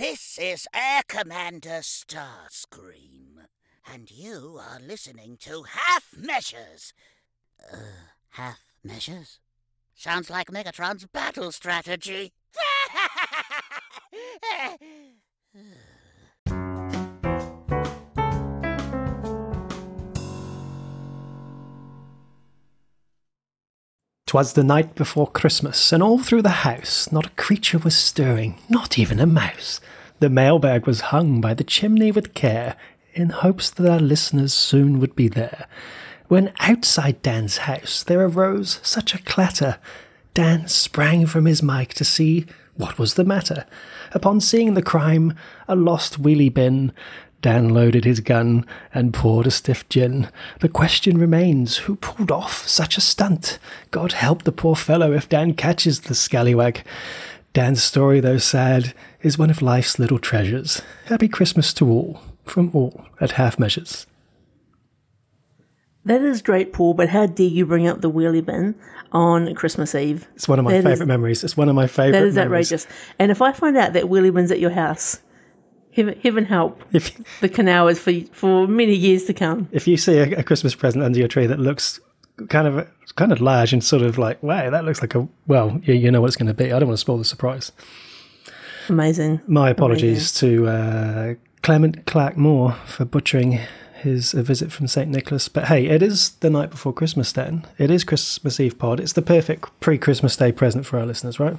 This is Air Commander Starscream, and you are listening to Half Measures. Uh, half measures? Sounds like Megatron's battle strategy. Twas the night before Christmas, and all through the house not a creature was stirring, not even a mouse. The mailbag was hung by the chimney with care, in hopes that our listeners soon would be there. When outside Dan's house there arose such a clatter, Dan sprang from his mic to see what was the matter. Upon seeing the crime, a lost wheelie bin, Dan loaded his gun and poured a stiff gin. The question remains who pulled off such a stunt? God help the poor fellow if Dan catches the scallywag. Dan's story, though sad, is one of life's little treasures. Happy Christmas to all, from all at half measures. That is great, Paul, but how dare you bring up the wheelie bin on Christmas Eve? It's one of my That favourite is- memories. It's one of my favourite That is memories. outrageous. And if I find out that wheelie bin's at your house, heaven, heaven help If, the canals for for many years to come. if you see a, a Christmas present under your tree that looks kind of kind of large and sort of like, wow, that looks like a, well, you, you know what it's going to be. I don't want to spoil the surprise. Amazing. My apologies to uh, Clement Clarke Moore for butchering his a visit from St. Nicholas. But hey, it is the night before Christmas then. It is Christmas Eve pod. It's the perfect pre Christmas Day present for our listeners, right?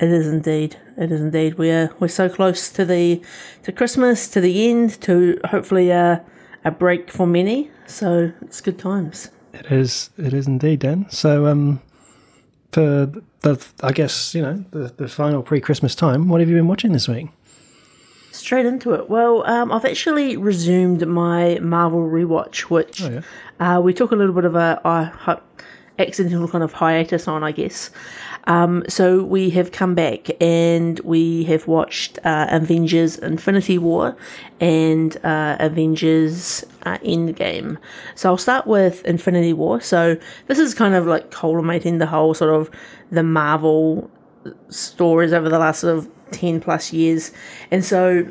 It is indeed. It is indeed. We are we're so close to the to Christmas, to the end, to hopefully a a break for many. So it's good times. It is. It is indeed, Dan. So, um, for the, I guess you know the the final pre Christmas time. What have you been watching this week? Straight into it. Well, um, I've actually resumed my Marvel rewatch, which Oh, yeah. uh, we took a little bit of a, hi- accidental kind of hiatus on, I guess. Um, so we have come back and we have watched uh, Avengers Infinity War and uh, Avengers uh, Endgame. So I'll start with Infinity War. So this is kind of like culminating the whole sort of the Marvel stories over the last sort of 10 plus years. And so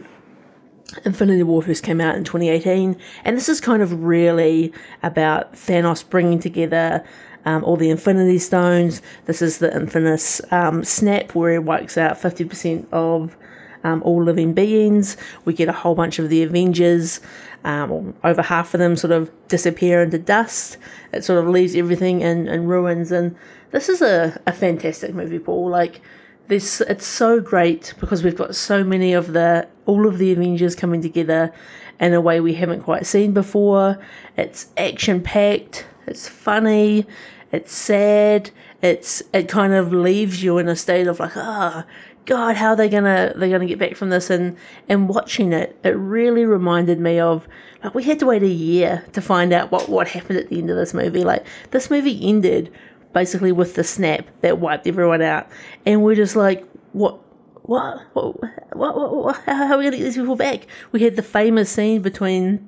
Infinity War first came out in 2018, and this is kind of really about Thanos bringing together um, all the Infinity Stones. This is the infamous um, snap where it wipes out 50% of um, all living beings. We get a whole bunch of the Avengers, um, over half of them sort of disappear into dust. It sort of leaves everything in, in ruins, and this is a, a fantastic movie, Paul. Like, this it's so great because we've got so many of the all of the Avengers coming together in a way we haven't quite seen before. It's action packed, it's funny, it's sad, it's it kind of leaves you in a state of like, ah, God, how are they gonna they're gonna get back from this and and watching it, it really reminded me of like we had to wait a year to find out what, what happened at the end of this movie. Like this movie ended basically with the snap that wiped everyone out. And we're just like, what? What? What? What? what, what how are we going to get these people back? We had the famous scene between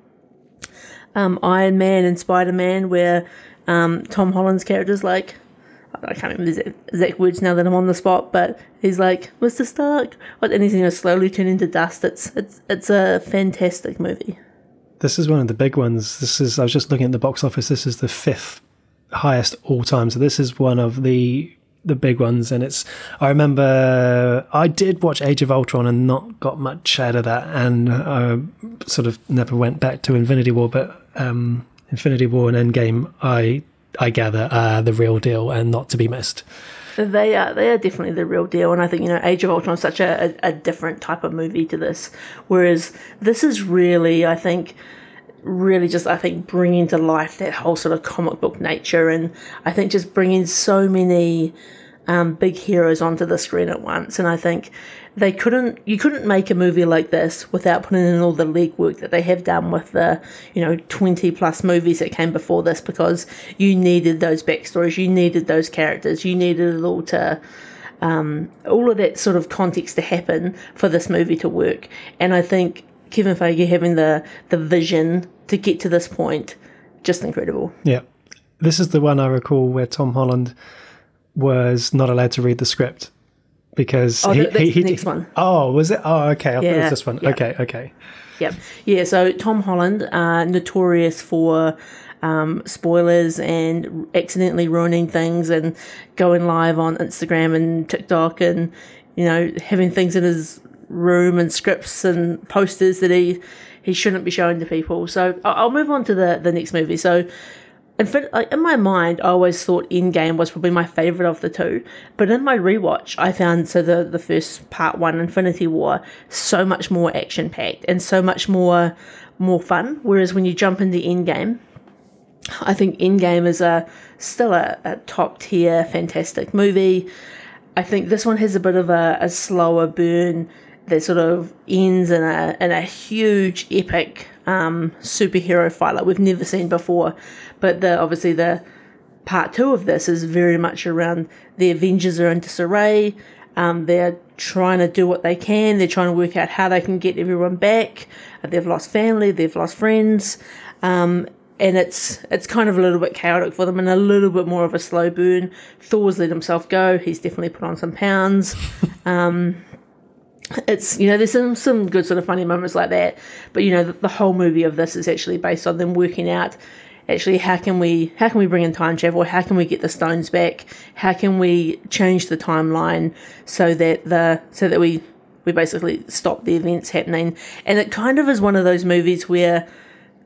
um, Iron Man and Spider Man where um, Tom Holland's character's like, I can't remember the exact- words now that I'm on the spot, but he's like, Mr. Stark, what? And he's going to slowly turn into dust. It's it's it's a fantastic movie. This is one of the big ones. This is. I was just looking at the box office. This is the fifth highest all time. So this is one of the the big ones. And it's. I remember I did watch Age of Ultron and not got much out of that, and I sort of never went back to Infinity War. But um, Infinity War and Endgame, I I gather are the real deal and not to be missed. They are they are definitely the real deal, and I think you know Age of Ultron is such a, a, a different type of movie to this, whereas this is really I think really just I think bringing to life that whole sort of comic book nature, and I think just bringing so many um, big heroes onto the screen at once, and I think they couldn't you couldn't make a movie like this without putting in all the legwork that they have done with the you know 20 plus movies that came before this because you needed those backstories you needed those characters you needed it all to um, all of that sort of context to happen for this movie to work. And I think Kevin Feige having the the vision to get to this point just incredible. Yeah. This is the one I recall where Tom Holland was not allowed to read the script because Oh, he, that- that's he, he the next one. Oh, was it? Oh, okay. I thought it was this one. yeah. Okay, okay. Yep. Yeah, so Tom Holland, uh, notorious for um, spoilers and accidentally ruining things and going live on Instagram and TikTok and, you know, having things in his room and scripts and posters that he, he shouldn't be showing to people. So I'll move on to the, the next movie. So in, fin- like, in my mind, I always thought Endgame was probably my favorite of the two. But in my rewatch, I found so the the first part one, Infinity War, so much more action packed and so much more more fun. Whereas when you jump into Endgame, I think Endgame is a still a, a top tier fantastic movie. I think this one has a bit of a, a slower burn that sort of ends in a in a huge epic um, superhero fight like we've never seen before. But the obviously the part two of this is very much around the Avengers are in disarray. Um, they're trying to do what they can. They're trying to work out how they can get everyone back. Uh, They've lost family. They've lost friends. Um, and it's it's kind of a little bit chaotic for them and a little bit more of a slow burn. Thor's let himself go. He's definitely put on some pounds. Um, it's you know there's some some good sort of funny moments like that, but you know the, the whole movie of this is actually based on them working out actually how can we how can we bring in time travel? How can we get the stones back? How can we change the timeline so that the so that we we basically stop the events happening? And it kind of is one of those movies where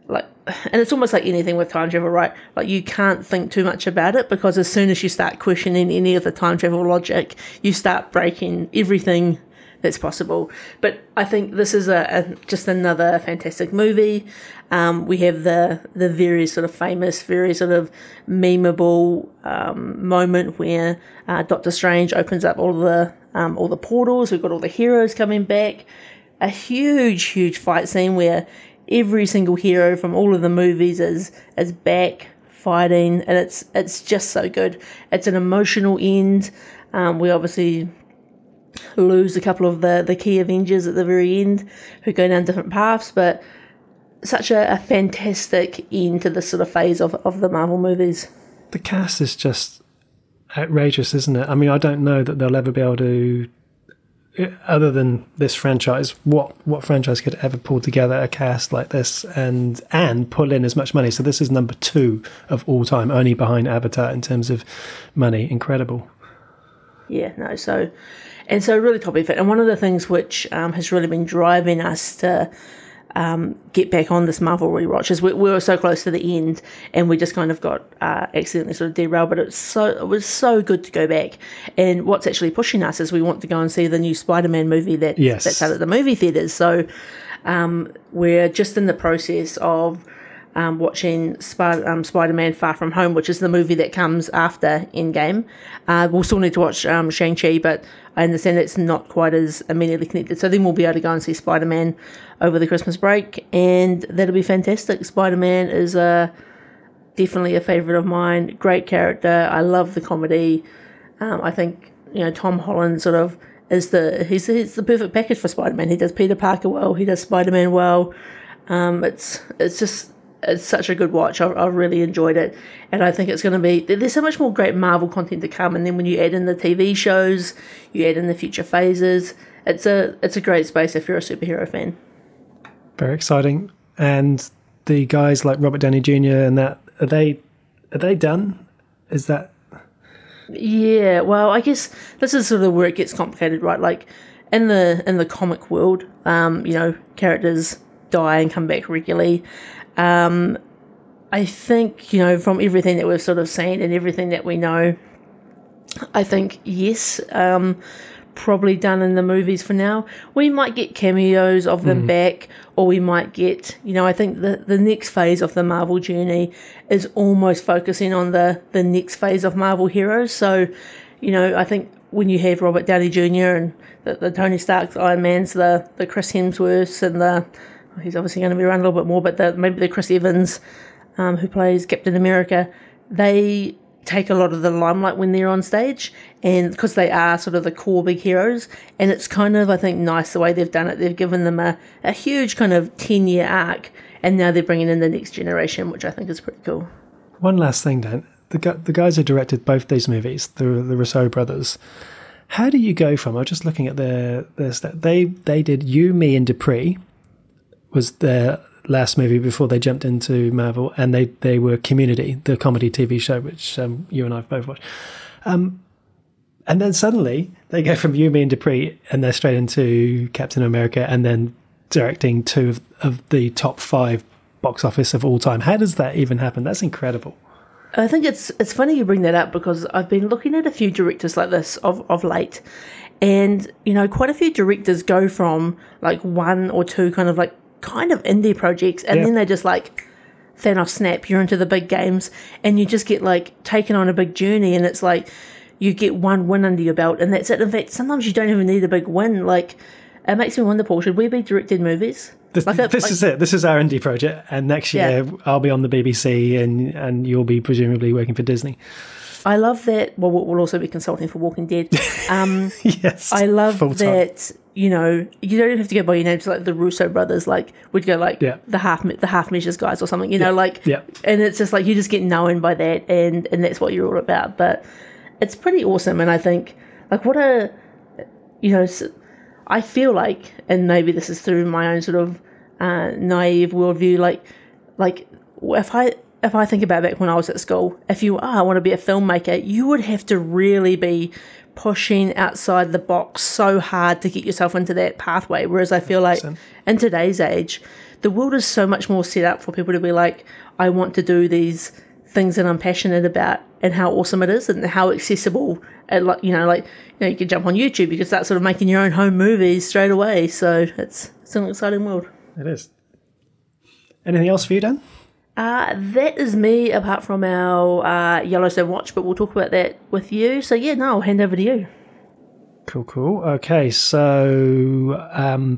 like and it's almost like anything with time travel right? Like you can't think too much about it because as soon as you start questioning any of the time travel logic you start breaking everything that's possible but i think this is a, a just another fantastic movie um, we have the the very sort of famous very sort of memeable um, moment where uh, doctor strange opens up all the um, all the portals we've got all the heroes coming back a huge, huge fight scene where every single hero from all of the movies is is back fighting, and it's it's just so good. It's an emotional end. Um, we obviously lose a couple of the the key Avengers at the very end who go down different paths, but such a, a fantastic end to this sort of phase of, of the Marvel movies. The cast is just outrageous, isn't it? I mean, I don't know that they'll ever be able to, uh, other than this franchise, what what franchise could ever pull together a cast like this and and pull in as much money? So this is number two of all time, only behind Avatar in terms of money. Incredible. Yeah, no, so and so really top fit. And one of the things which um, has really been driving us to um, get back on this Marvel rewatch is we, we were so close to the end and we just kind of got uh, accidentally sort of derailed. But it's so it was so good to go back. And what's actually pushing us is we want to go and see the new Spider-Man movie that Yes. that's out at the movie theaters. So um, we're just in the process of um, watching Sp- um, Spider-Man: Far From Home, which is the movie that comes after Endgame. Uh, we'll still need to watch um, Shang Chi, but I understand it's not quite as immediately connected. So then we'll be able to go and see Spider-Man over the Christmas break, and that'll be fantastic. Spider-Man is a definitely a favorite of mine. Great character. I love the comedy. Um, I think you know Tom Holland sort of is the he's, he's the perfect package for Spider-Man. He does Peter Parker well. He does Spider-Man well. Um, it's it's just it's such a good watch. I, I've really enjoyed it, and I think it's going to be. There's so much more great Marvel content to come, and then when you add in the TV shows, you add in the future phases. It's a it's a great space if you're a superhero fan. Very exciting. And the guys like Robert Downey Jr. and that are they are they done? Is that Yeah, well, I guess this is sort of where it gets complicated, right? Like in the in the comic world, um, you know, characters die and come back regularly. Um, I think you know from everything that we've sort of seen and everything that we know, I think yes, um, probably done in the movies for now. We might get cameos of them back, or we might get, you know, I think the the next phase of the Marvel journey is almost focusing on the the next phase of Marvel heroes. So, you know, I think when you have Robert Downey Jr. and the, the Tony Stark's Iron Man's, the the Chris Hemsworths, and the he's obviously going to be around a little bit more, but the maybe the Chris Evans, um, who plays Captain America, they take a lot of the limelight when they're on stage and because they are sort of the core big heroes and it's kind of i think nice the way they've done it they've given them a, a huge kind of 10 year arc and now they're bringing in the next generation which i think is pretty cool one last thing, Dan? The the guys who directed both these movies, the the Russo brothers, how do you go from? I'm just looking at their their. They they did you, me, and Dupree was their last movie before they jumped into Marvel, and they they were Community, the comedy TV show, which um, you and I've both watched. Um, and then suddenly they go from you, me, and Dupree, and they're straight into Captain America, and then directing two of, of the top five box office of all time. How does that even happen? That's incredible. I think it's it's funny you bring that up because I've been looking at a few directors like this of, of late, and you know quite a few directors go from like one or two kind of like kind of indie projects, and Yeah. then they just like Thanos snap, you're into the big games, and you just get like taken on a big journey, and it's like you get one win under your belt, and that's it. In fact, sometimes you don't even need a big win. Like it makes me wonder, Paul, should we be directed movies? This, Like a- this like- is it. This is our indie project, and next year Yeah. I'll be on the BBC, and and you'll be presumably working for Disney. I love that. Well, we'll also be consulting for Walking Dead. Um, yes, I love that. You know, you don't have to go by your names. Like the Russo brothers, like would go like Yeah. the half the half measures guys or something. You know, like Yeah. and it's just like you just get known by that, and and that's what you're all about. But it's pretty awesome, and I think like what a you know, I feel like, and maybe this is through my own sort of uh, naive worldview, like like if I if I think about back when I was at school, if you are I want to be a filmmaker, you would have to really be pushing outside the box so hard to get yourself into that pathway. Whereas I feel like in today's age, the world is so much more set up for people to be like, I want to do these things that I'm passionate about and how awesome it is and how accessible and like you know like you know you can jump on YouTube you can start sort of making your own home movies straight away so it's it's an exciting world It is. Anything else for you, Dan? Uh, that is me apart from our uh, Yellowstone watch but we'll talk about that with you so yeah no I'll hand over to you Cool, cool. Okay, so um,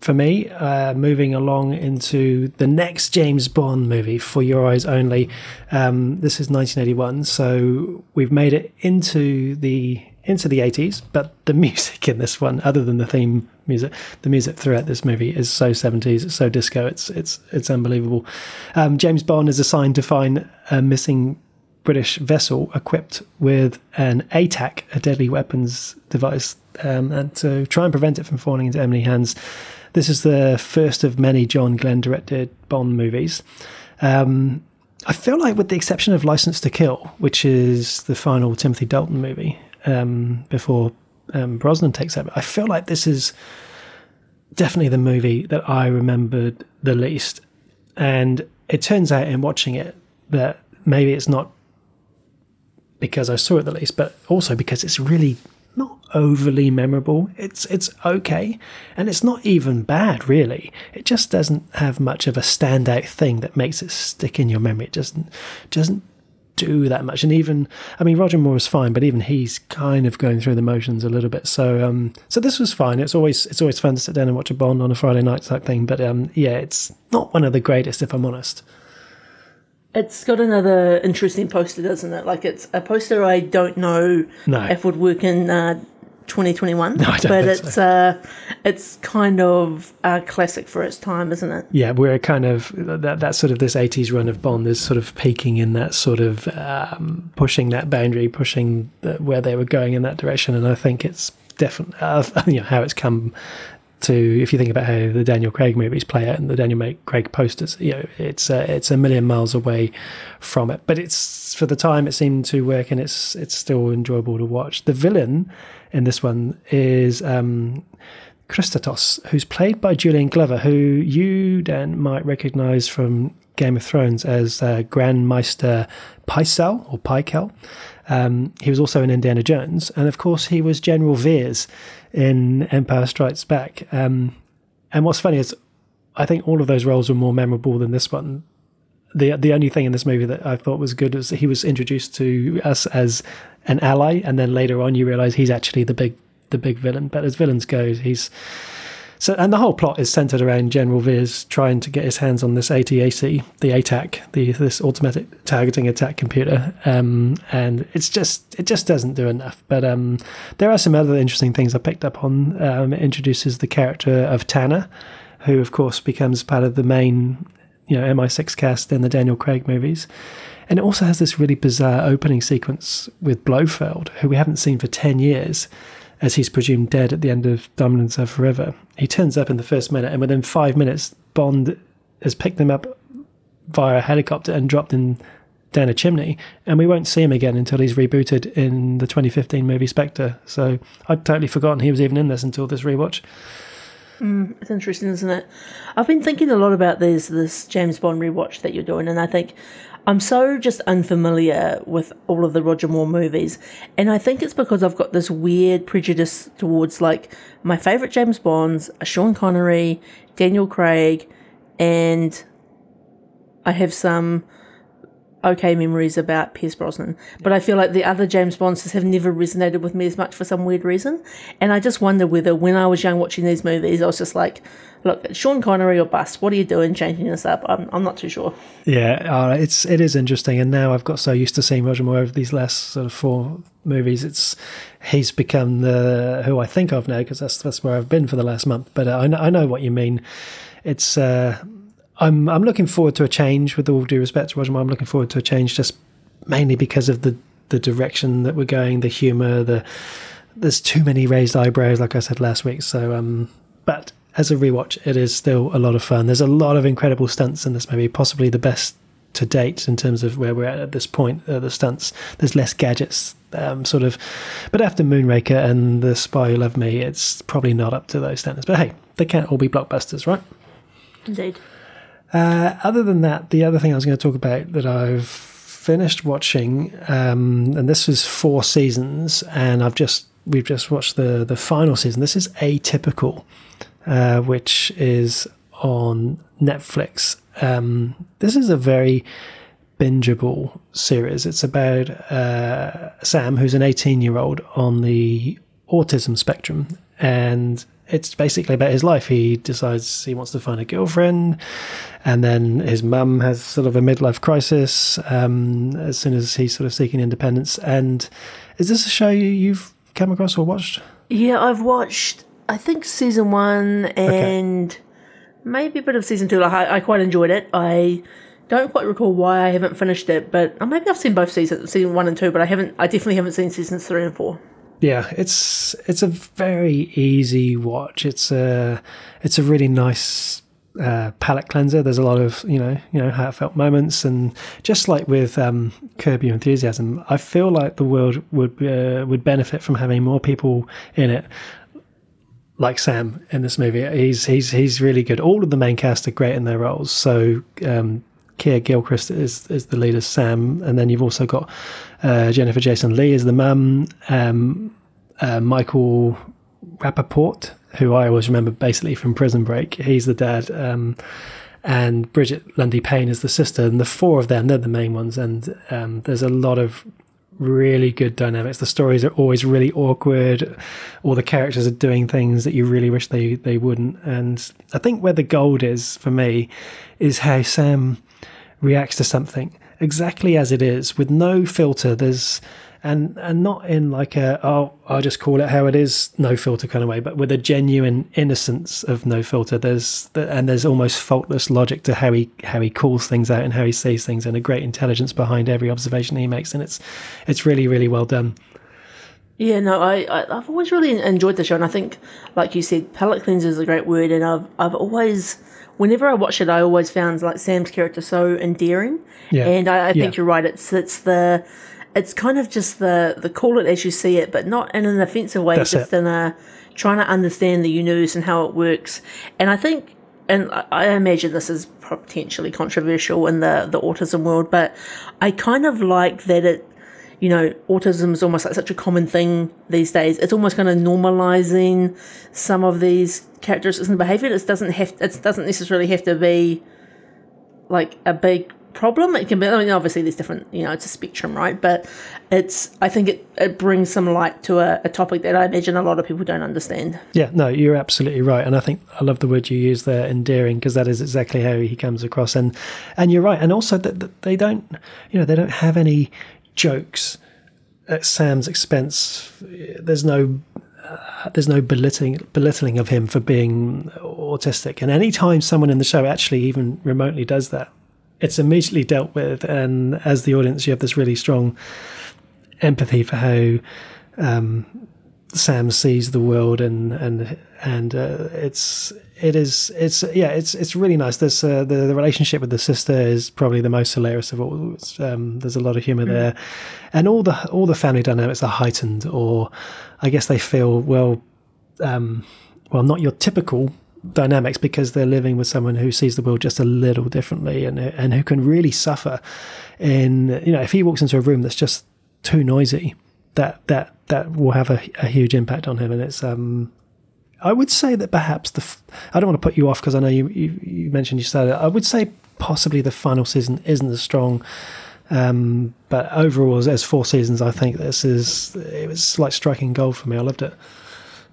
for me, uh, moving along into the next James Bond movie, For Your Eyes Only. Um, this is 1981, so we've made it into the into the 80s, but the music in this one, other than the theme music, the music throughout this movie is so 70s, it's so disco, it's it's it's unbelievable. Um, James Bond is assigned to find a missing British vessel equipped with an ATAC, a deadly weapons device, um, and to try and prevent it from falling into enemy hands. This is the first of many John Glenn directed Bond movies. Um, I feel like, with the exception of License to Kill, which is the final Timothy Dalton movie um, before um, Brosnan takes over, I feel like this is definitely the movie that I remembered the least. And it turns out in watching it that maybe it's not because I saw it the least, but also because it's really not overly memorable. It's it's okay, and it's not even bad really. It just doesn't have much of a standout thing that makes it stick in your memory. It doesn't doesn't do that much. And even I mean Roger Moore is fine, but even he's kind of going through the motions a little bit. So um so this was fine. It's always it's always fun to sit down and watch a Bond on a Friday night type thing. But um yeah, it's not one of the greatest if I'm honest. it's got another interesting poster doesn't it like it's a poster I don't know No. if would work in uh, 2021 I don't but think it's so. uh, it's kind of a classic for its time isn't it yeah, we're kind of that that sort of this eighties run of Bond is sort of peaking in that sort of um, pushing that boundary, pushing the, where they were going in that direction, and I think it's definitely uh, you know how it's come to. If you think about how the Daniel Craig movies play out and the Daniel Craig posters, you know, it's uh, it's a million miles away from it, but it's for the time it seemed to work, and it's it's still enjoyable to watch. The villain in this one is. Um, Kristatos, who's played by Julian Glover, who you, Dan, might recognise from Game of Thrones as uh, Grand Maester Pycelle or Pykel. Um, he was also in Indiana Jones, and of course, he was General Veers in Empire Strikes Back. Um, and what's funny is, I think all of those roles were more memorable than this one. The the only thing in this movie that I thought was good was that he was introduced to us as an ally, and then later on you realise he's actually the big the big villain. But as villains go, he's so, and the whole plot is centered around General Veers trying to get his hands on this ATAC, the ATAC, the this automatic targeting attack computer, um, and it's just it just doesn't do enough. But um, there are some other interesting things I picked up on. Um, it introduces the character of Tanner, who of course becomes part of the main you know MI6 cast in the Daniel Craig movies. And it also has this really bizarre opening sequence with Blofeld, who we haven't seen for 10 years, as he's presumed dead at the end of and Serve Forever. He turns up in the first minute, and within five minutes, Bond has picked him up via a helicopter and dropped him down a chimney, and we won't see him again until he's rebooted in the 2015 movie Spectre. So I'd totally forgotten he was even in this until this rewatch. Mm, it's interesting, isn't it? I've been thinking a lot about this this James Bond rewatch that you're doing, and I think I'm so just unfamiliar with all of the Roger Moore movies, and I think it's because I've got this weird prejudice towards like my favorite James Bonds, are Sean Connery, Daniel Craig, and I have some okay memories about Pierce Brosnan, but I feel like the other James Bonds have never resonated with me as much for some weird reason. And I just wonder whether when I was young watching these movies, I was just like, look, Sean Connery or bust. What are you doing changing this up? I'm, I'm not too sure. Yeah, uh, it's it is interesting, and now I've got so used to seeing Roger Moore over these last sort of four movies. It's he's become the who I think of now because that's that's where I've been for the last month. But uh, I know, I know what you mean. It's uh, I'm I'm looking forward to a change. With all due respect to Roger Moore, I'm looking forward to a change just mainly because of the the direction that we're going, the humor, the there's too many raised eyebrows, like I said last week. So, um, but as a rewatch, it is still a lot of fun. There's a lot of incredible stunts in this movie, possibly the best to date in terms of where we're at at this point. Uh, the stunts, there's less gadgets, um, sort of. But after Moonraker and The Spy Who Loved Me, it's probably not up to those standards. But hey, they can't all be blockbusters, right? Indeed. Uh, other than that, the other thing I was going to talk about that I've finished watching, um, and this is four seasons, and I've just we've just watched the the final season. This is Atypical, uh, which is on Netflix. Um, this is a very bingeable series. It's about uh, Sam, who's an 18 year old on the autism spectrum, and it's basically about his life. He decides he wants to find a girlfriend, and then his mum has sort of a midlife crisis um, as soon as he's sort of seeking independence. And is this a show you, you've come across or watched? Yeah, I've watched, I think, season one and maybe a bit of season two. Like, I, I quite enjoyed it. I don't quite recall why I haven't finished it, but or maybe I've seen both seasons, season one and two, but I haven't. I definitely haven't seen seasons three and four. Yeah, it's it's a very easy watch. It's a it's a really nice uh, palate cleanser. There's a lot of you know you know heartfelt moments, and just like with um, Curb Your Enthusiasm, I feel like the world would uh, would benefit from having more people in it. Like Sam in this movie, he's he's he's really good. All of the main cast are great in their roles. So um, Keir Gilchrist is is the lead as Sam, and then you've also got uh, Jennifer Jason Lee as the mum, um, uh, Michael Rapaport, who I always remember basically from Prison Break. He's the dad, um, and Brigette Lundy-Paine is the sister, and the four of them they're the main ones. And um, there's a lot of really good dynamics. The stories are always really awkward. All the characters are doing things that you really wish they they wouldn't. And I think where the gold is for me is how Sam reacts to something exactly as it is with no filter. There's and and not in like a oh I'll just call it how it is no filter kind of way but with a genuine innocence of no filter there's and there's almost faultless logic to how he how he calls things out and how he sees things and a great intelligence behind every observation he makes. And it's it's really really well done. Yeah, no, I, I I've always really enjoyed the show, and I think, like you said, palate cleanser is a great word, and I've I've always, whenever I watch it, I always found like Sam's character so endearing, Yeah. and I, I think Yeah. you're right. It's it's the, it's kind of just the the call it as you see it, but not in an offensive way, That's just it. in a trying to understand the universe and how it works, and I think. And I- I imagine this is potentially controversial in the, the autism world, but I kind of like that it you know, autism is almost like such a common thing these days. It's almost kind of normalizing some of these characteristics and behavior. It doesn't have, it doesn't necessarily have to be like a big problem. It can be, I mean, obviously there's different, you know, it's a spectrum, right? But it's, I think it, it brings some light to a, a topic that I imagine a lot of people don't understand. Yeah, no, you're absolutely right, and I think I love the word you use there, endearing, because that is exactly how he comes across, and and you're right, and also that that they don't, you know, they don't have any jokes at Sam's expense. There's no. Uh, there's no belittling belittling of him for being autistic. And anytime someone in the show actually even remotely does that, it's immediately dealt with. And as the audience, you have this really strong empathy for how um, Sam sees the world, and and and uh, it's it is it's yeah it's it's really nice. This uh, the the relationship with the sister is probably the most hilarious of all. Um, there's a lot of humor mm. there, and all the all the family dynamics are heightened, or I guess they feel well, um, well not your typical dynamics because they're living with someone who sees the world just a little differently and and who can really suffer in you know if he walks into a room that's just too noisy that that that will have a, a huge impact on him and it's um I would say that perhaps the. F- I don't want to put you off because I know you, you, you mentioned you started. I would say possibly the final season isn't as strong. Um, but overall, as, as, four seasons, I think this is it was like striking gold for me. I loved it.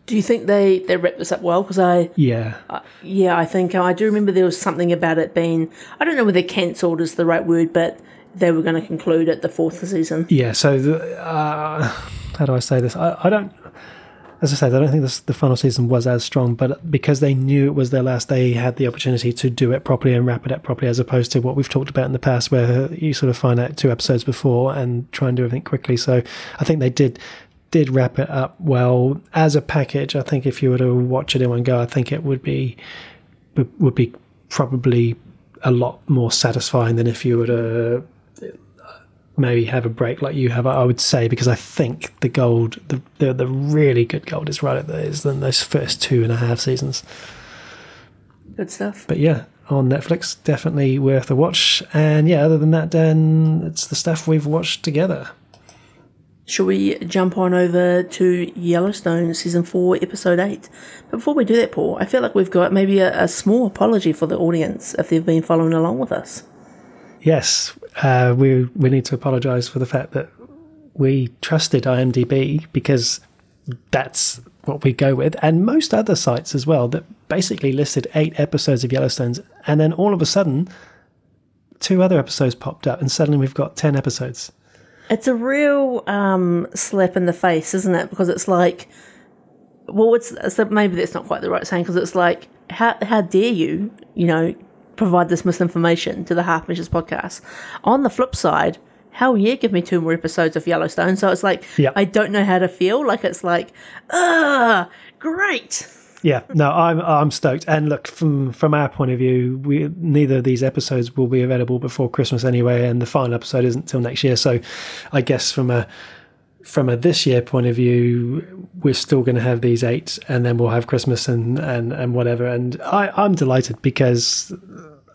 Do you think they they wrapped this up well? Because I yeah uh, yeah I think I do remember there was something about it being I don't know whether cancelled is the right word, but they were going to conclude at the fourth season. Yeah. So the, uh, how do I say this? I, I don't as I said, I don't think this, the final season was as strong, but because they knew it was their last, they had the opportunity to do it properly and wrap it up properly, as opposed to what we've talked about in the past, where you sort of find out two episodes before and try and do everything quickly. So I think they did did wrap it up well as a package. I think if you were to watch it in one go, I think it would be would be probably a lot more satisfying than if you were to maybe have a break like you have, I would say, because I think the gold, the the, the really good gold is right at those than those first two and a half seasons. Good stuff. But yeah, on Netflix, definitely worth a watch. And yeah, other than that, Dan, it's the stuff we've watched together. Shall we jump on over to Yellowstone season four, episode eight? But before we do that, Paul, I feel like we've got maybe a, a small apology for the audience if they've been following along with us. Yes, uh, we we need to apologise for the fact that we trusted IMDb because that's what we go with, and most other sites as well that basically listed eight episodes of Yellowstone's, and then all of a sudden, two other episodes popped up, and suddenly we've got ten episodes. It's a real um, slap in the face, isn't it? Because it's like, well, it's, maybe that's not quite the right saying because it's like, how how dare you, you know, provide this misinformation to the Half Measures podcast. On the flip side, hell yeah, give me two more episodes of Yellowstone. So it's like, yep. I don't know how to feel. Like, it's like, ah, great. Yeah, no, I'm I'm stoked. And look, from from our point of view, we neither of these episodes will be available before Christmas anyway, and the final episode isn't until next year. So, I guess from a from a this year point of view, we're still going to have these eight, and then we'll have Christmas and and and whatever. And I I'm delighted because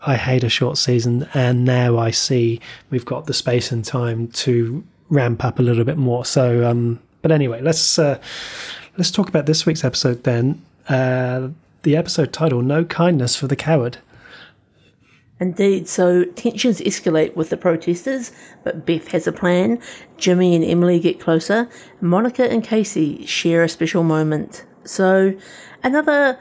I hate a short season, and now I see we've got the space and time to ramp up a little bit more. So, um, but anyway, let's uh, let's talk about this week's episode then. Uh, the episode title: "No Kindness for the Coward." Indeed, so tensions escalate with the protesters, but Beth has a plan. Jimmy and Emily get closer. Monica and Casey share a special moment. So, another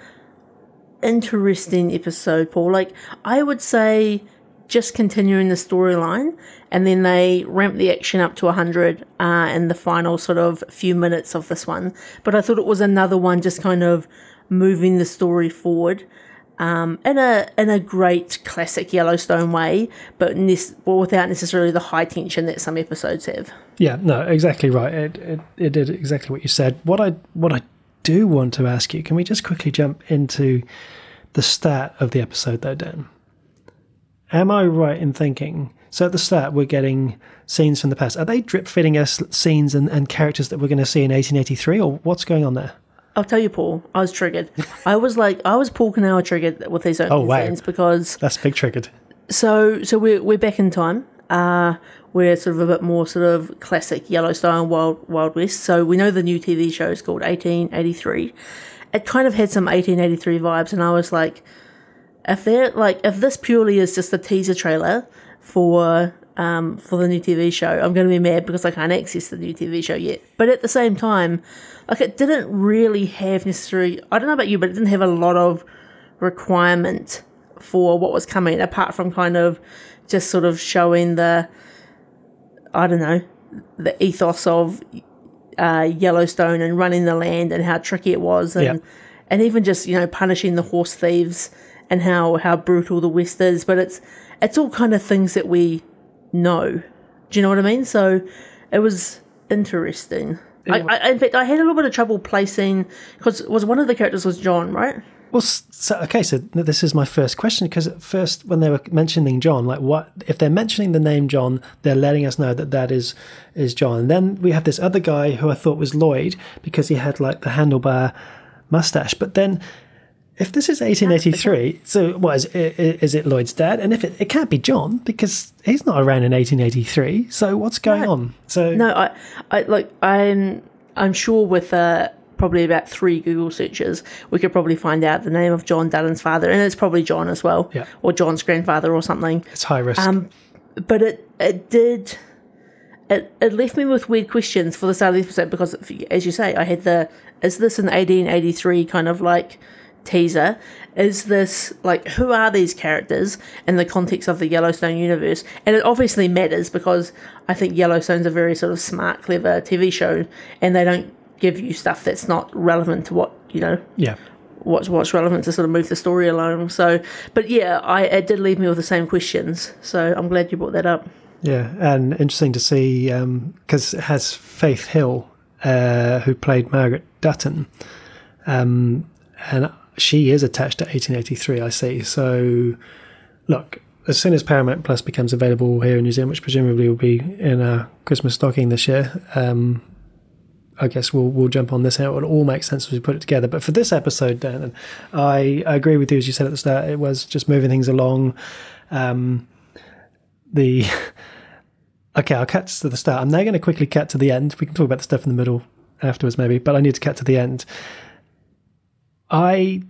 interesting episode, Paul. Like, I would say just continuing the storyline, and then they ramp the action up to 100 uh, in the final sort of few minutes of this one. But I thought it was another one just kind of moving the story forward um, in a in a great classic Yellowstone way, but well, without necessarily the high tension that some episodes have. Yeah, no, exactly right. It, it it did exactly what you said. What I what I do want to ask you, can we just quickly jump into the start of the episode though, Dan? Am I right in thinking? So at the start, we're getting scenes from the past. Are they drip feeding us scenes and, and characters that we're going to see in 1883, or what's going on there? I'll tell you, Paul. I was triggered. I was like, I was Paul Canal triggered with these opening oh, wow. scenes because that's big triggered. So, so we're we're back in time. Uh, we're sort of a bit more sort of classic Yellowstone Wild Wild West. So we know the new TV show is called 1883. It kind of had some 1883 vibes, and I was like, if they're like, if this purely is just a teaser trailer for um, for the new TV show. I'm going to be mad because I can't access the new TV show yet. But at the same time, like it didn't really have necessary. I don't know about you, but it didn't have a lot of requirement for what was coming apart from kind of just sort of showing the, I don't know, the ethos of uh, Yellowstone and running the land and how tricky it was and. and even just you know punishing the horse thieves and how how brutal the West is. But it's it's all kind of things that we know. Do you know what I mean? So it was interesting. I, I, in fact, I had a little bit of trouble placing because was one of the characters was John, right? Well, so, okay, so this is my first question because at first, when they were mentioning John, like what if they're mentioning the name John, they're letting us know that that is is John. And then we have this other guy who I thought was Lloyd because he had like the handlebar mustache. But then, if this is 1883, so what is is it Lloyd's dad? And if it, it can't be John because he's not around in 1883. So what's going No. on? So No, I, I like I'm I'm sure with uh, probably about three Google searches, we could probably find out the name of John Dutton's father, and it's probably John as well, Yeah. or John's grandfather or something. it's high risk. Um, but it it did it, it left me with weird questions for the start of the episode because, as you say, I had the is this an 1883 kind of like teaser? Is this like who are these characters in the context of the Yellowstone universe? And it obviously matters because I think Yellowstone's a very sort of smart, clever TV show, and they don't give you stuff that's not relevant to what you know yeah. what's what's relevant to sort of move the story along. So, but yeah, I it did leave me with the same questions. So I'm glad you brought that up. Yeah, and interesting to see because it has Faith Hill, uh, who played Margaret Dutton, um, and she is attached to 1883. I see. So, look, as soon as Paramount Plus becomes available here in New Zealand, which presumably will be in our Christmas stocking this year, um, I guess we'll we'll jump on this. And it will all make sense as we put it together. But for this episode, Dan, I, I agree with you as you said at the start. It was just moving things along. Um, the okay, I'll cut to the start. I'm now going to quickly cut to the end. We can talk about the stuff in the middle afterwards, maybe. But I need to cut to the end. I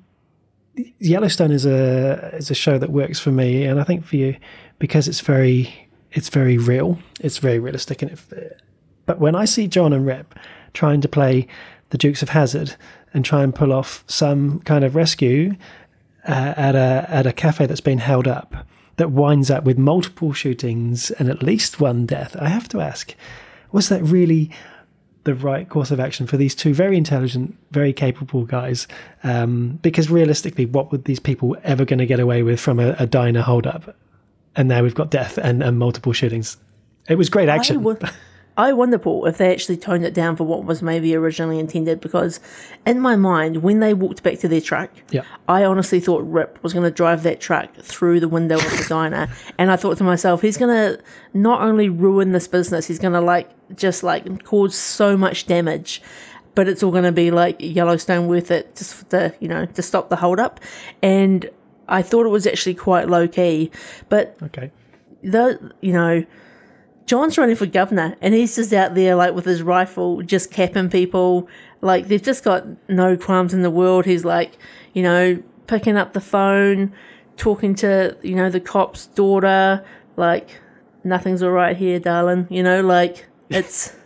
Yellowstone is a is a show that works for me, and I think for you because it's very it's very real. It's very realistic, and it, but when I see John and Rip trying to play the Dukes of Hazzard and try and pull off some kind of rescue uh, at a at a cafe that's been held up that winds up with multiple shootings and at least one death, I have to ask, was that really the right course of action for these two very intelligent, very capable guys? Um, because realistically, what were these people ever going to get away with from a, a diner holdup? And now we've got death and, and multiple shootings. It was great I, action. I wonder, Paul, if they actually toned it down for what was maybe originally intended. Because in my mind, when they walked back to their truck, Yeah. I honestly thought Rip was going to drive that truck through the window of the diner, and I thought to myself, he's going to not only ruin this business, he's going to like just like cause so much damage. But it's all going to be like Yellowstone worth it just to you know to stop the holdup, and I thought it was actually quite low key. But okay. the you know John's running for governor and he's just out there like with his rifle just capping people. Like they've just got no qualms in the world. He's like you know picking up the phone talking to you know the cop's daughter. Like nothing's all right here darling you know like it's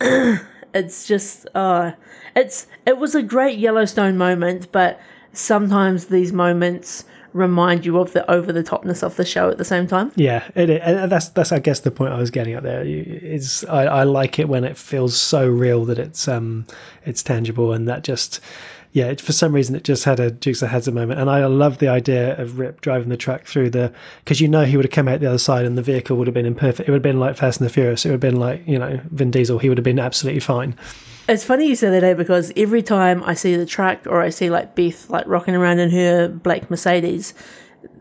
it's just uh it's it was a great yellowstone moment but sometimes these moments remind you of the over the topness of the show at the same time Yeah, it, that's that's I guess the point I was getting at there. Is I, I like it when it feels so real that it's um it's tangible, and that just yeah, it, for some reason it just had a Dukes of Hazzard moment, and I love the idea of Rip driving the truck through the because you know he would have come out the other side, and the vehicle would have been imperfect. It would have been like Fast and the Furious. It would have been like you know Vin Diesel. He would have been absolutely fine. It's funny you say that, eh? Because every time I see the truck or I see like Beth like rocking around in her black Mercedes,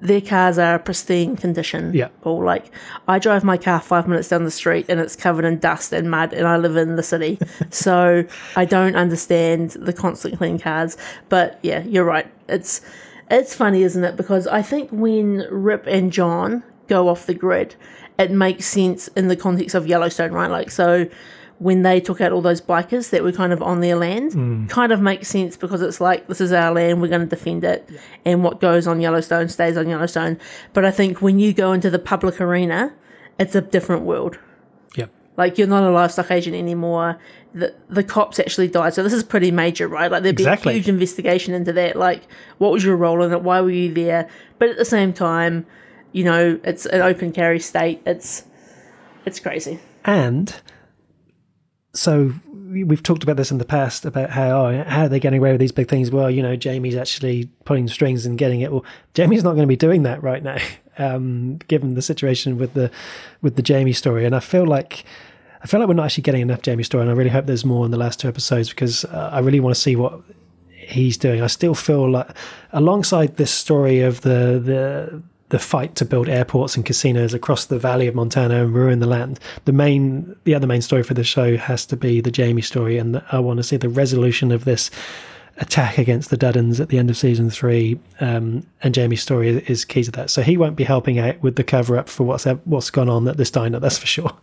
their cars are pristine condition. Yeah. Or like I drive my car five minutes down the street and it's covered in dust and mud, and I live in the city, so I don't understand the constant clean cars. But yeah, you're right. It's it's funny, isn't it? Because I think when Rip and John go off the grid, it makes sense in the context of Yellowstone, right? Like so when they took out all those bikers that were kind of on their land, hmm. kind of makes sense because it's like this is our land, we're going to defend it, and what goes on Yellowstone stays on Yellowstone. But I think when you go into the public arena, it's a different world. Yeah, Like you're not a livestock agent anymore. The the cops actually died, so this is pretty major, right? Like there'd be Exactly. a huge investigation into that. Like, what was your role in it? Why were you there? But at the same time, you know, it's an open carry state. It's it's crazy. and so we've talked about this in the past about how oh, how are they getting away with these big things? Well, you know, Jamie's actually pulling strings and getting it. Well, Jamie's not going to be doing that right now, um, given the situation with the with the Jamie story. And I feel like I feel like we're not actually getting enough Jamie story, and I really hope there's more in the last two episodes because uh, I really want to see what he's doing. I still feel like, alongside this story of the the the fight to build airports and casinos across the valley of Montana and ruin the land. The main, the other main story for the show has to be the Jamie story, and I want to see the resolution of this attack against the Duttons at the end of season three. Um, and Jamie's story is key to that. So he won't be helping out with the cover up for what's what's gone on at this diner. That's for sure.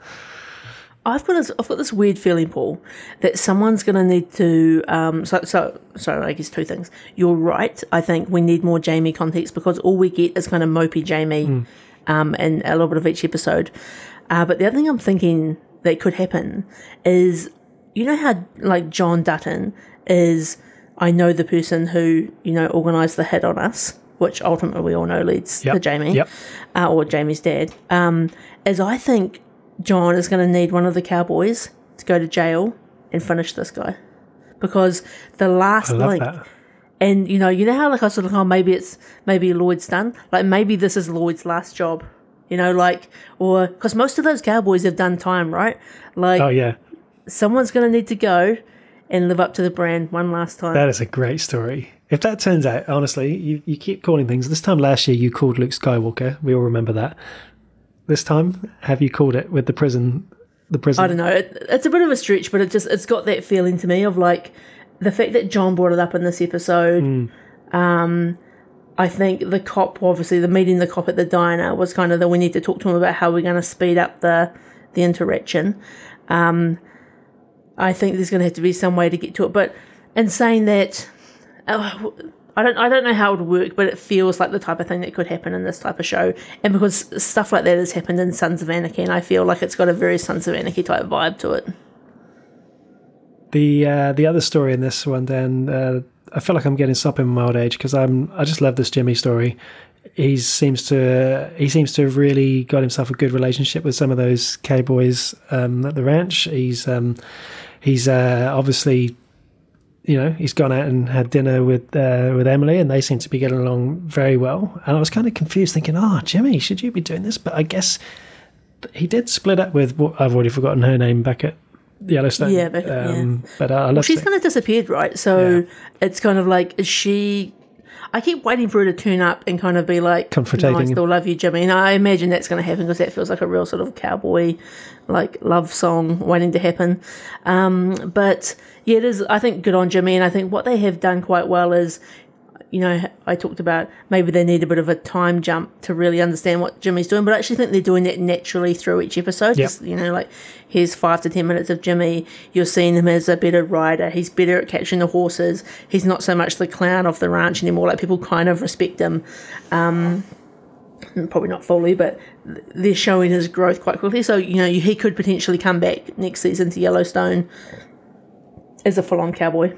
I've got this, I've got this weird feeling, Paul, that someone's going to need to. Um, so, so, so I guess two things. You're right. I think we need more Jamie context because all we get is kind of mopey Jamie, mm. um, and a little bit of each episode. Uh, but the other thing I'm thinking that could happen is, you know how like John Dutton is. I know the person who you know organised the hit on us, which ultimately we all know leads yep. to Jamie, yep. uh, or Jamie's dad. Um, as I think John is going to need one of the cowboys to go to jail and finish this guy because the last link. That. And you know, you know how like I sort of oh maybe it's maybe Lloyd's done like maybe this is Lloyd's last job, you know, like or because most of those cowboys have done time, right? Like oh yeah, someone's going to need to go and live up to the brand one last time. That is a great story. If that turns out, honestly, you, you keep calling things. This time last year, you called Luke Skywalker. We all remember that this time? Have you called it with the prison? The prison. I don't know. It, it's a bit of a stretch, but it just it's got that feeling to me of like the fact that John brought it up in this episode. Mm. Um, I think the cop, obviously, the meeting the cop at the diner was kind of the we need to talk to him about how we're going to speed up the the interaction. Um, I think there's going to have to be some way to get to it, but in saying that. Uh, I don't I don't know how it would work, but it feels like the type of thing that could happen in this type of show. And because stuff like that has happened in Sons of Anarchy, and I feel like it's got a very Sons of Anarchy type vibe to it. The uh, the other story in this one, then uh, I feel like I'm getting up in my old age because I'm I just love this Jimmy story. He seems to he seems to have really got himself a good relationship with some of those cowboys um, at the ranch. He's um, he's uh, obviously you know, he's gone out and had dinner with uh, with Emily, and they seem to be getting along very well. And I was kind of confused, thinking, "Oh, Jimmy, should you be doing this?" But I guess he did split up with. What I've already forgotten her name back at Yellowstone. Yeah, but um, yeah. but uh, well, she's kind of disappeared, right? So yeah. it's kind of like is she. I keep waiting for her to turn up and kind of be like, confrontating. No, I still love you, Jimmy. And I imagine that's going to happen because that feels like a real sort of cowboy, like love song waiting to happen. Um, but yeah, it is. I think good on Jimmy, and I think what they have done quite well is, you know, I talked about maybe they need a bit of a time jump to really understand what Jimmy's doing, but I actually think they're doing it naturally through each episode. Yep. Just, you know, like here's five to ten minutes of Jimmy. You're seeing him as a better rider. He's better at catching the horses. He's not so much the clown of the ranch anymore. Like people kind of respect him. Um, probably not fully, but they're showing his growth quite quickly. So you know he could potentially come back next season to Yellowstone as a full on cowboy.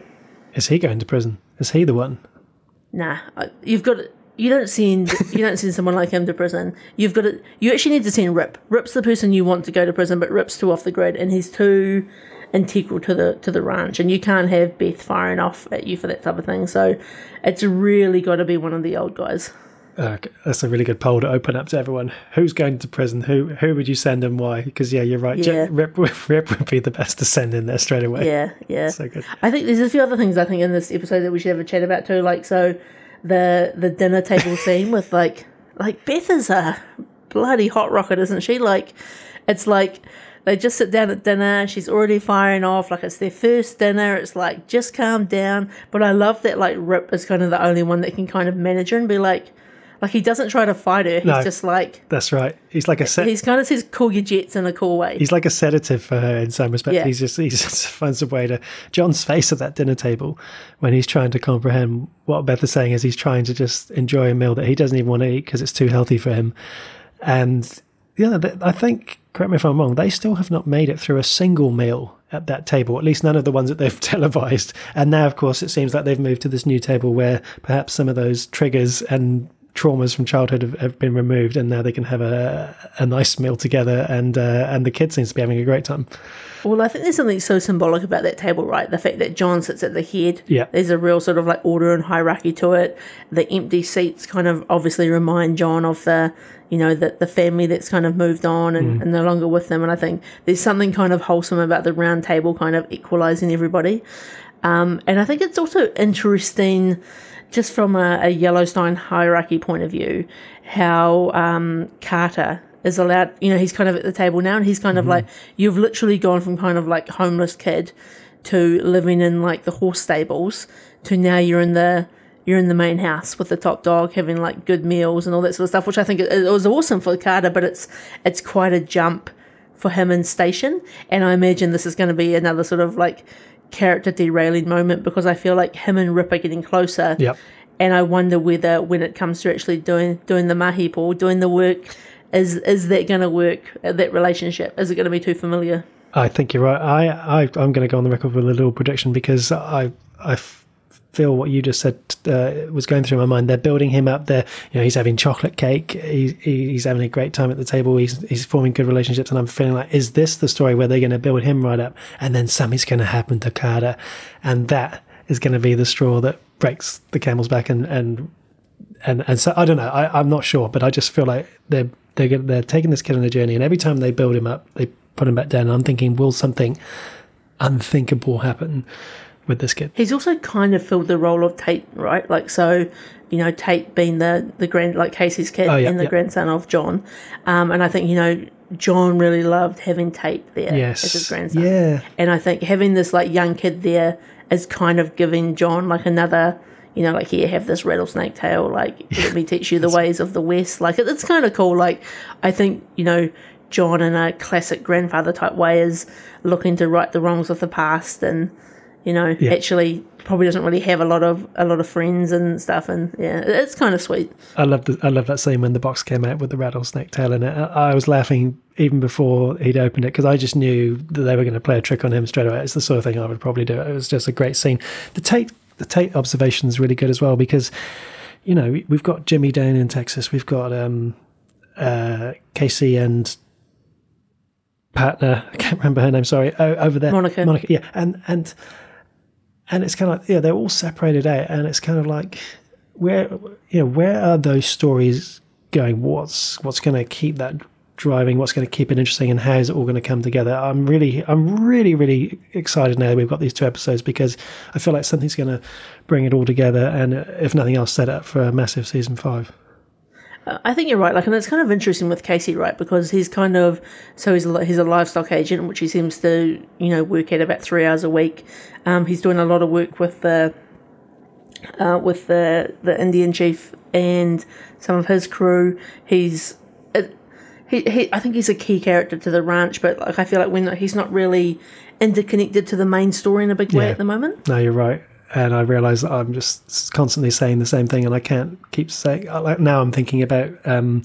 Is he going to prison? Is he the one? Nah, uh, you've got you don't send you don't send someone like him to prison. You've got to you actually need to send Rip. Rip's the person you want to go to prison, but Rip's too off the grid and he's too integral to the to the ranch, and you can't have Beth firing off at you for that type of thing. So it's really got to be one of the old guys. Uh, that's a really good poll to open up to everyone. Who's going to prison? Who who would you send and why? Because yeah, you're right. Yeah. Rip, Rip would be the best to send in there straight away. Yeah, yeah. So good. I think there's a few other things I think in this episode that we should have a chat about too. Like so, the the dinner table scene with like like Beth is a bloody hot rocket, isn't she? Like it's like they just sit down at dinner. She's already firing off. Like it's their first dinner. It's like, just calm down. But I love that, like, Rip is kind of the only one that can kind of manage her and be like, like he doesn't try to fight her. He's no, just like that's right. He's like a set. He's kind of says cool your jets in a cool way. He's like a sedative for her in some respect. Yeah. He's just he just finds a way to John's face at that dinner table when he's trying to comprehend what Beth is saying is he's trying to just enjoy a meal that he doesn't even want to eat because it's too healthy for him. And yeah, I think correct me if I'm wrong. They still have not made it through a single meal at that table, at least none of the ones that they've televised. And now, of course, it seems like they've moved to this new table where perhaps some of those triggers and traumas from childhood have, have been removed, and now they can have a a nice meal together, and uh, and the kid seems to be having a great time. Well, I think there's something so symbolic about that table, right? The fact that John sits at the head. Yeah. There's a real sort of like order and hierarchy to it. The empty seats kind of obviously remind John of the, you know, the, the family that's kind of moved on and, and no longer with them. And I think there's something kind of wholesome about the round table kind of equalizing everybody. Um, and I think it's also interesting, just from a, a Yellowstone hierarchy point of view, how um, Carter is allowed. You know, he's kind of at the table now, and he's kind of like you've literally gone from kind of like homeless kid to living in like the horse stables to now you're in the you're in the main house with the top dog having like good meals and all that sort of stuff which i think it, it was awesome for carter but it's it's quite a jump for him in station and i imagine this is going to be another sort of like character derailing moment because i feel like him and rip are getting closer Yep. and I wonder whether when it comes to actually doing doing the mahi pool, doing the work, is is that going to work? uh, That relationship is it going to be too familiar? I think you're right. I, I I'm going to go on the record with a little prediction because I I feel what you just said uh, was going through my mind. They're building him up. There, you know, he's having chocolate cake. He, he, he's having a great time at the table. He's he's forming good relationships, and I'm feeling like, is this the story where they're going to build him right up, and then something's going to happen to Carter, and that is going to be the straw that breaks the camel's back, and and and and so I don't know. I, I'm not sure, but I just feel like they're they're they're taking this kid on a journey, and every time they build him up, they put him back down. And I'm thinking, will something unthinkable happen with this kid? He's also kind of filled the role of Tate, right? Like so, you know, Tate being the the grand like Casey's kid Oh, yeah, and the yeah. grandson of John, um, and I think you know John really loved having Tate there Yes, as his grandson. yeah, And I think having this like young kid there is kind of giving John like another, you know, like here have this rattlesnake tail, like let me teach you the ways of the West. Like it, it's kind of cool. Like I think you know John in a classic grandfather type way is looking to right the wrongs of the past and you know Yeah. actually probably doesn't really have a lot of a lot of friends and stuff and yeah it's kind of sweet I love the, I love that scene when the box came out with the rattlesnake tail in it. I, I was laughing even before he'd opened it because I just knew that they were going to play a trick on him straight away. It's the sort of thing I would probably do. It was just a great scene. The Tate the Tate observation is really good as well because you know we- we've got Jimmy down in Texas. We've got um, uh, Casey and partner. I can't remember her name. Sorry, o- over there, Monica. Monica, yeah, and and and it's kind of yeah, they're all separated out, and it's kind of like where you know where are those stories going? What's what's going to keep that driving? What's going to keep it interesting? And how is it all going to come together? I'm really, I'm really, really excited now that we've got these two episodes because I feel like something's going to bring it all together, and if nothing else, set up for a massive season five. I think you're right. Like, and it's kind of interesting with Casey, right? Because he's kind of so he's a, he's a livestock agent, which he seems to you know work at about three hours a week. Um, he's doing a lot of work with the uh, with the the Indian chief and some of his crew. He's it, he, he I think he's a key character to the ranch, but like I feel like when he's not really interconnected to the main story in a big way Yeah. at the moment. No, you're right. And I realise that I'm just constantly saying the same thing, and I can't keep saying. Like now, I'm thinking about um,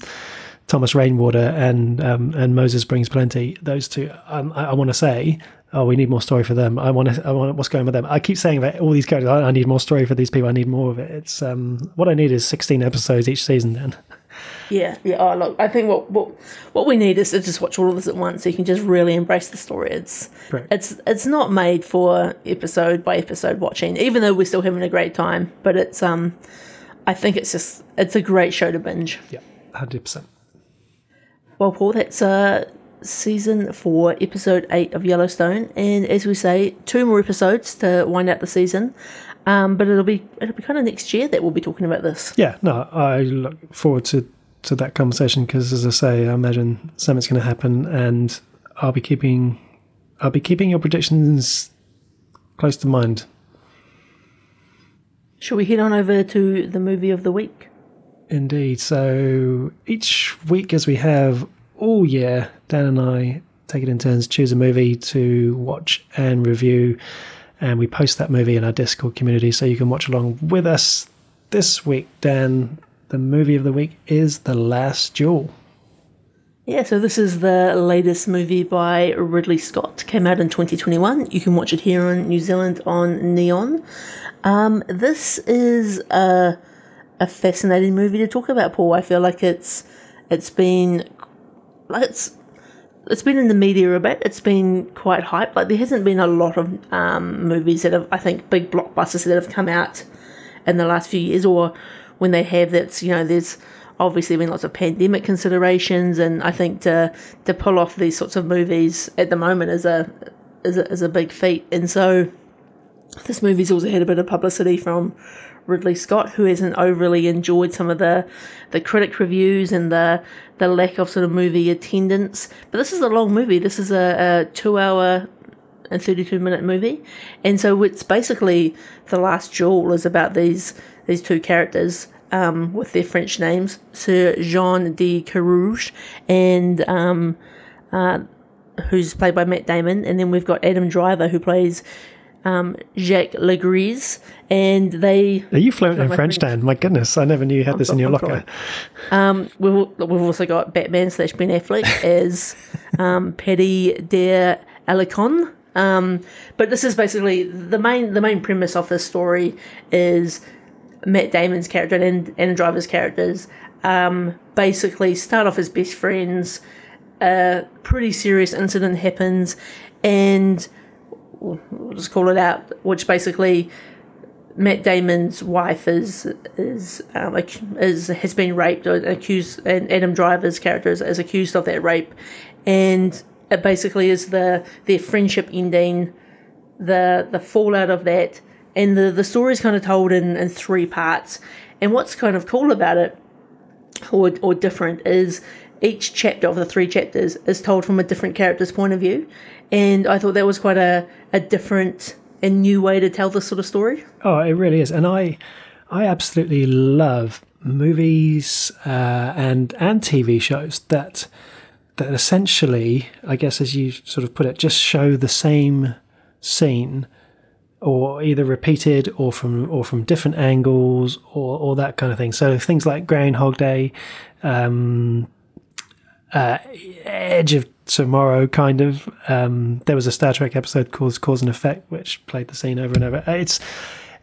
Thomas Rainwater and um, and Moses Brings Plenty. Those two, um, I, I want to say, oh, we need more story for them. I want to. I want what's going with them. I keep saying about all these characters. I, I need more story for these people. I need more of it. It's um, what I need is 16 episodes each season. Then Yeah, yeah. Oh, look, I think what what what we need is to just watch all of this at once, so you can just really embrace the story. It's Correct. it's it's not made for episode by episode watching, even though we're still having a great time. But it's um, I think it's just it's a great show to binge. yeah, 100. percent Well, Paul, that's uh season four, episode eight of Yellowstone, and as we say, two more episodes to wind out the season. Um, but it'll be it'll be kind of next year that we'll be talking about this. Yeah, no, I look forward to to that conversation because, as I say, I imagine something's going to happen, and I'll be keeping I'll be keeping your predictions close to mind. Shall we head on over to the movie of the week? Indeed. So each week, as we have all year, Dan and I take it in turns, choose a movie to watch and review, and we post that movie in our Discord community so you can watch along with us. This week, Dan, the movie of the week is The Last Duel. Yeah, so this is the latest movie by Ridley Scott. Came out in 2021. You can watch it here in New Zealand on Neon. Um, this is a, a fascinating movie to talk about, Paul. I feel like it's it's been like it's it's been in the media a bit. It's been quite hyped. Like there hasn't been a lot of um, movies that have, I think, big blockbusters that have come out in the last few years, or when they have, that's you know, there's obviously been lots of pandemic considerations, and I think to to pull off these sorts of movies at the moment is a is a, is a big feat. And so this movie's also had a bit of publicity from Ridley Scott, who hasn't overly enjoyed some of the the critic reviews and the the lack of sort of movie attendance. But this is a long movie. This is a, a two hour and 32 minute movie. And so it's basically The Last Duel is about these these two characters um, with their French names, Sir Jean de Carouge and um, uh, who's played by Matt Damon, and then we've got Adam Driver who plays um, Jacques Legris, and they. Are you fluent in French, Dan? My goodness, I never knew you had this in your locker. Um, we've we've also got Batman slash Ben Affleck as um, Paddy de Alarcon. Um, but this is basically the main the main premise of this story is Matt Damon's character and Adam Driver's characters um, basically start off as best friends. A pretty serious incident happens, and we'll just call it out, which basically Matt Damon's wife is is um, is has been raped or accused, and Adam Driver's character is, is accused of that rape, and it basically is the their friendship ending, the the fallout of that, and the the story is kind of told in in three parts. And what's kind of cool about it, or or different, is each chapter of the three chapters is told from a different character's point of view, and I thought that was quite a, a different and new way to tell this sort of story. Oh, it really is, and I I absolutely love movies uh, and and TV shows that that essentially, I guess, as you sort of put it, just show the same scene, or either repeated or from or from different angles, or that kind of thing. So things like Groundhog Day, um, uh, Edge of Tomorrow, kind of. Um, there was a Star Trek episode called Cause and Effect, which played the scene over and over. Uh, it's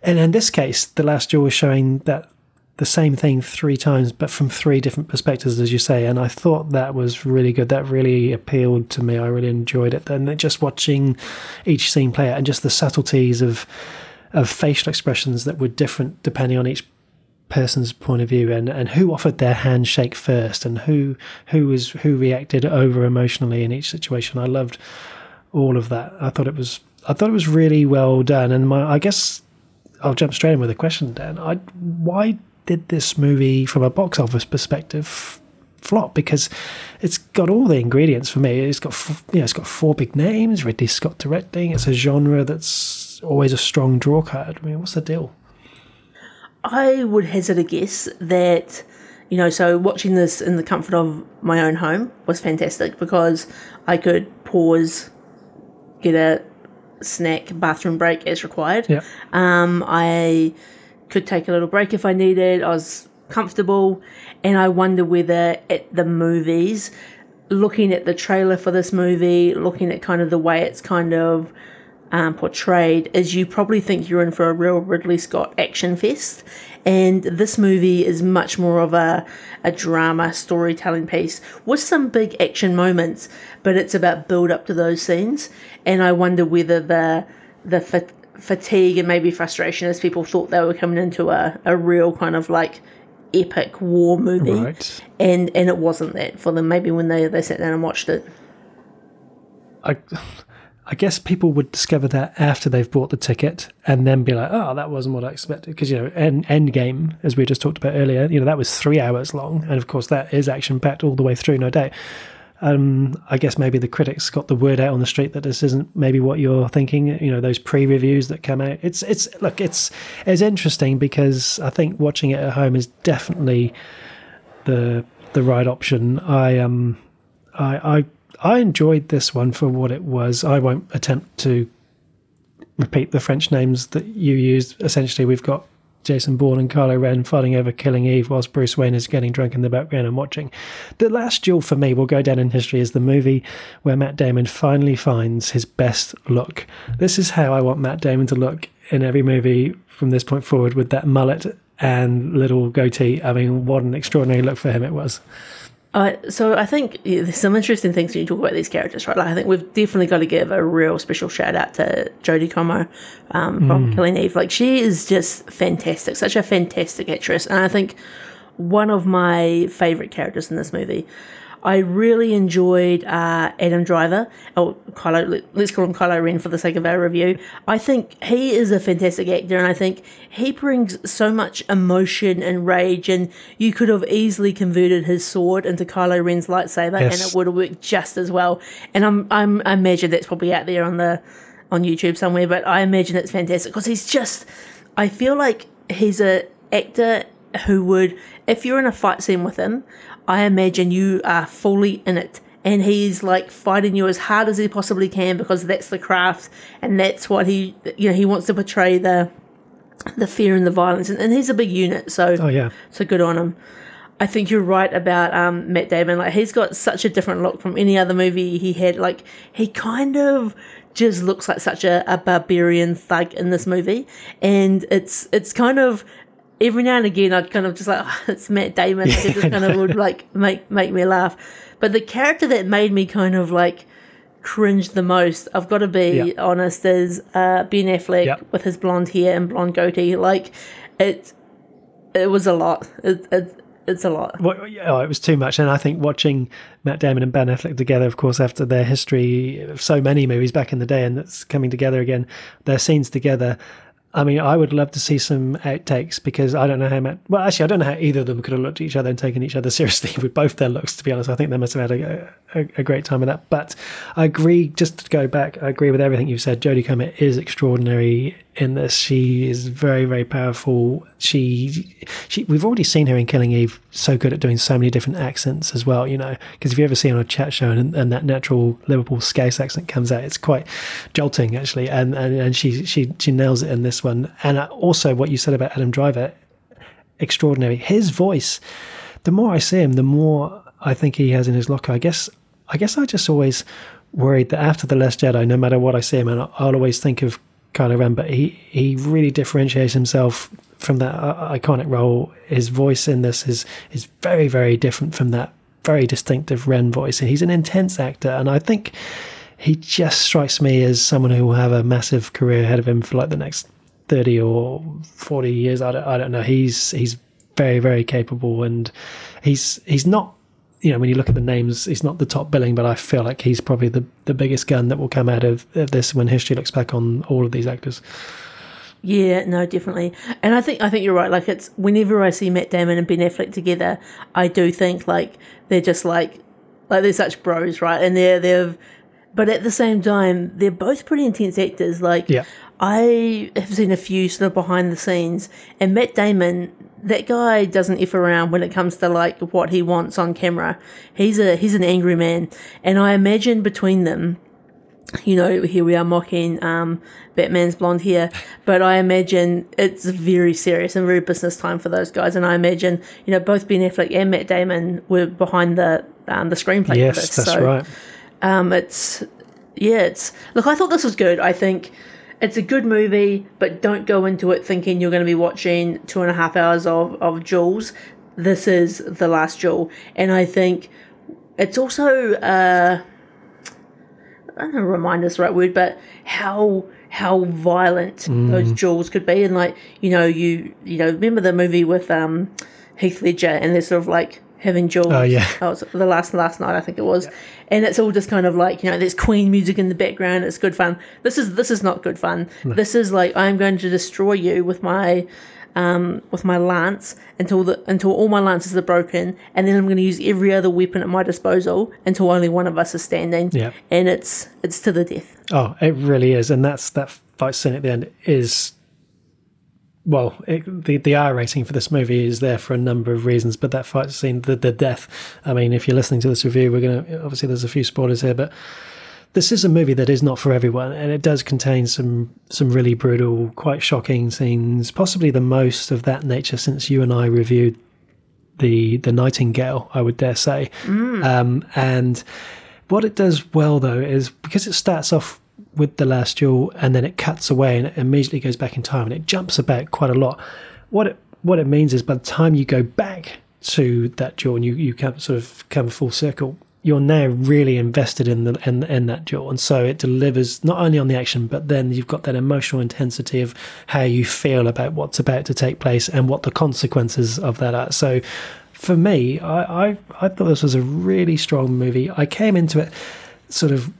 and in this case, the last duel was showing that the same thing three times, but from three different perspectives, as you say. And I thought that was really good. That really appealed to me. I really enjoyed it. And just watching each scene play out and just the subtleties of of facial expressions that were different depending on each person's point of view and, and who offered their handshake first and who who was who reacted over emotionally in each situation. I loved all of that. I thought it was I thought it was really well done. And my I guess I'll jump straight in with a question, Dan. I, why did this movie, from a box office perspective, flop? Because it's got all the ingredients for me. It's got you know, it's got four big names. Ridley Scott directing. It's a genre that's always a strong draw card. I mean, what's the deal? I would hazard a guess that, you know, so watching this in the comfort of my own home was fantastic because I could pause, get a snack, bathroom break as required. Yeah. Um, I could take a little break if I needed. I was comfortable, and I wonder whether at the movies, looking at the trailer for this movie, looking at kind of the way it's kind of um, portrayed is you probably think you're in for a real Ridley Scott action fest. And this movie is much more of a, a drama storytelling piece with some big action moments, but it's about build up to those scenes. And I wonder whether the the fatigue and maybe frustration as people thought they were coming into a, a real kind of like epic war movie. Right. And and it wasn't that for them maybe when they, they sat down and watched it. I I guess people would discover that after they've bought the ticket and then be like, oh, that wasn't what I expected. Because, you know, end, Endgame, as we just talked about earlier, you know, that was three hours long. And of course, that is action packed all the way through, no doubt. Um, I guess maybe the critics got the word out on the street that this isn't maybe what you're thinking. You know, those pre-reviews that come out. It's it's look, it's it's interesting because I think watching it at home is definitely the the right option. I um I I I enjoyed this one for what it was. I won't attempt to repeat the French names that you used. Essentially, we've got Jason Bourne and Kylo Ren fighting over Killing Eve whilst Bruce Wayne is getting drunk in the background and watching. The Last Duel for me will go down in history as the movie where Matt Damon finally finds his best look. This is how I want Matt Damon to look in every movie from this point forward with that mullet and little goatee. I mean, what an extraordinary look for him it was. Uh, so I think yeah, there's some interesting things when you talk about these characters, right? Like I think we've definitely got to give a real special shout out to Jodie Comer um, from Mm. Killing Eve. Like she is just fantastic, such a fantastic actress, and I think one of my favorite characters in this movie. I really enjoyed uh, Adam Driver, or Kylo. let- Let's call him Kylo Ren for the sake of our review. I think he is a fantastic actor, and I think he brings so much emotion and rage. And you could have easily converted his sword into Kylo Ren's lightsaber, and it would have worked just as well. And I'm, I'm, I imagine that's probably out there on the on YouTube somewhere, but I imagine it's fantastic because he's just. I feel like he's a actor who would, if you're in a fight scene with him, I imagine you are fully in it. And he's like fighting you as hard as he possibly can because that's the craft and that's what he, you know, he wants to portray the the fear and the violence. And, and he's a big unit, so Oh yeah, so good on him. I think you're right about um, Matt Damon. Like he's got such a different look from any other movie he had. Like he kind of just looks like such a, a barbarian thug in this movie, and it's it's kind of every now and again I'd kind of just like oh, it's Matt Damon. Like, it just kind of would like make make me laugh. But the character that made me kind of like cringe the most, I've got to be Yeah. honest, is uh, Ben Affleck Yep. with his blonde hair and blonde goatee. Like it, it was a lot. It, it, it's a lot. Well, yeah, oh, it was too much. And I think watching Matt Damon and Ben Affleck together, of course, after their history of so many movies back in the day, and that's coming together again, their scenes together. I mean, I would love to see some outtakes because I don't know how Matt. Well, actually, I don't know how either of them could have looked at each other and taken each other seriously with both their looks. To be honest, I think they must have had a, a, a great time with that. But I agree. Just to go back, I agree with everything you've said. Jodie Comer is extraordinary in this. She is very, very powerful. She, she. We've already seen her in Killing Eve, so good at doing so many different accents as well. You know, because if you ever see on a chat show and, and that natural Liverpool Scouse accent comes out, it's quite jolting actually. And and, and she she she nails it in this one. And uh, also what you said about Adam Driver, extraordinary. His voice. The more I see him, the more I think he has in his locker. I guess. I guess I just always worried that after the Last Jedi, no matter what I see him, and I'll always think of Kylo Ren, but he he really differentiates himself from that uh, iconic role. His voice in this is is very very different from that very distinctive Ren voice, and he's an intense actor. And I think he just strikes me as someone who will have a massive career ahead of him for like the next thirty or forty years. I don't I don't know. He's he's very very capable, and he's he's not. You know, when you look at the names, he's not the top billing, but I feel like he's probably the, the biggest gun that will come out of, of this when history looks back on all of these actors. Yeah, no, definitely. And I think I think you're right. Like it's whenever I see Matt Damon and Ben Affleck together, I do think like they're just like like they're such bros, right? And they're they've but at the same time, they're both pretty intense actors. Like Yeah. I have seen a few sort of behind the scenes, and Matt Damon, that guy doesn't if around when it comes to like what he wants on camera. He's a he's an angry man, and I imagine between them, you know, here we are mocking um, Batman's blonde hair, but I imagine it's very serious and very business time for those guys. And I imagine, you know, both Ben Affleck and Matt Damon were behind the um, the screenplay Yes, this. that's so, right. um, it's yeah, it's look. I thought this was good. I think it's a good movie, but don't go into it thinking you're going to be watching two and a half hours of of duels. This is the last Duel, and I think it's also uh, I don't know, remind us the right word, but how how violent those Mm. duels could be, and like you know, you you know, remember the movie with um Heath Ledger, and they're sort of like having duels. Oh, yeah. that was the last last night I think it was, and it's all just kind of like you know, there's Queen music in the background. It's good fun. This is this is not good fun. This is like I'm going to destroy you with my um, with my lance until the until all my lances are broken, and then I'm going to use every other weapon at my disposal until only one of us is standing. Yeah. and it's it's to the death. Oh, it really is, and that's that fight scene at the end is. Well, it, the the R rating for this movie is there for a number of reasons, but that fight scene, the the death. I mean, if you're listening to this review, we're gonna obviously there's a few spoilers here, but this is a movie that is not for everyone, and it does contain some some really brutal, quite shocking scenes. Possibly the most of that nature since you and I reviewed the the Nightingale, I would dare say. Um, and what it does well though is because it starts off with the last duel and then it cuts away and it immediately goes back in time and it jumps about quite a lot. What it what it means is by the time you go back to that duel and you, you come sort of come full circle, you're now really invested in the in, in that duel, and so it delivers not only on the action, but then you've got that emotional intensity of how you feel about what's about to take place and what the consequences of that are. So, for me, I I, I thought this was a really strong movie. I came into it sort of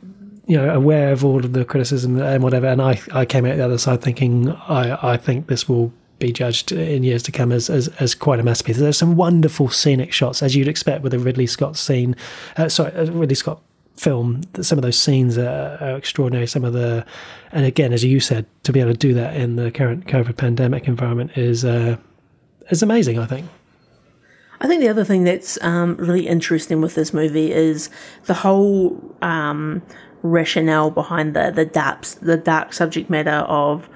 you know aware of all of the criticism and whatever, and I I came out the other side thinking I I think this will be judged in years to come as, as, as quite a masterpiece. There's some wonderful scenic shots, as you'd expect with a Ridley Scott scene. Uh, sorry, a Ridley Scott film. Some of those scenes are, are, extraordinary. Some of the, and again, as you said, to be able to do that in the current COVID pandemic environment is uh, is amazing. I think. I think the other thing that's um, really interesting with this movie is the whole um, rationale behind the the daps the dark subject matter of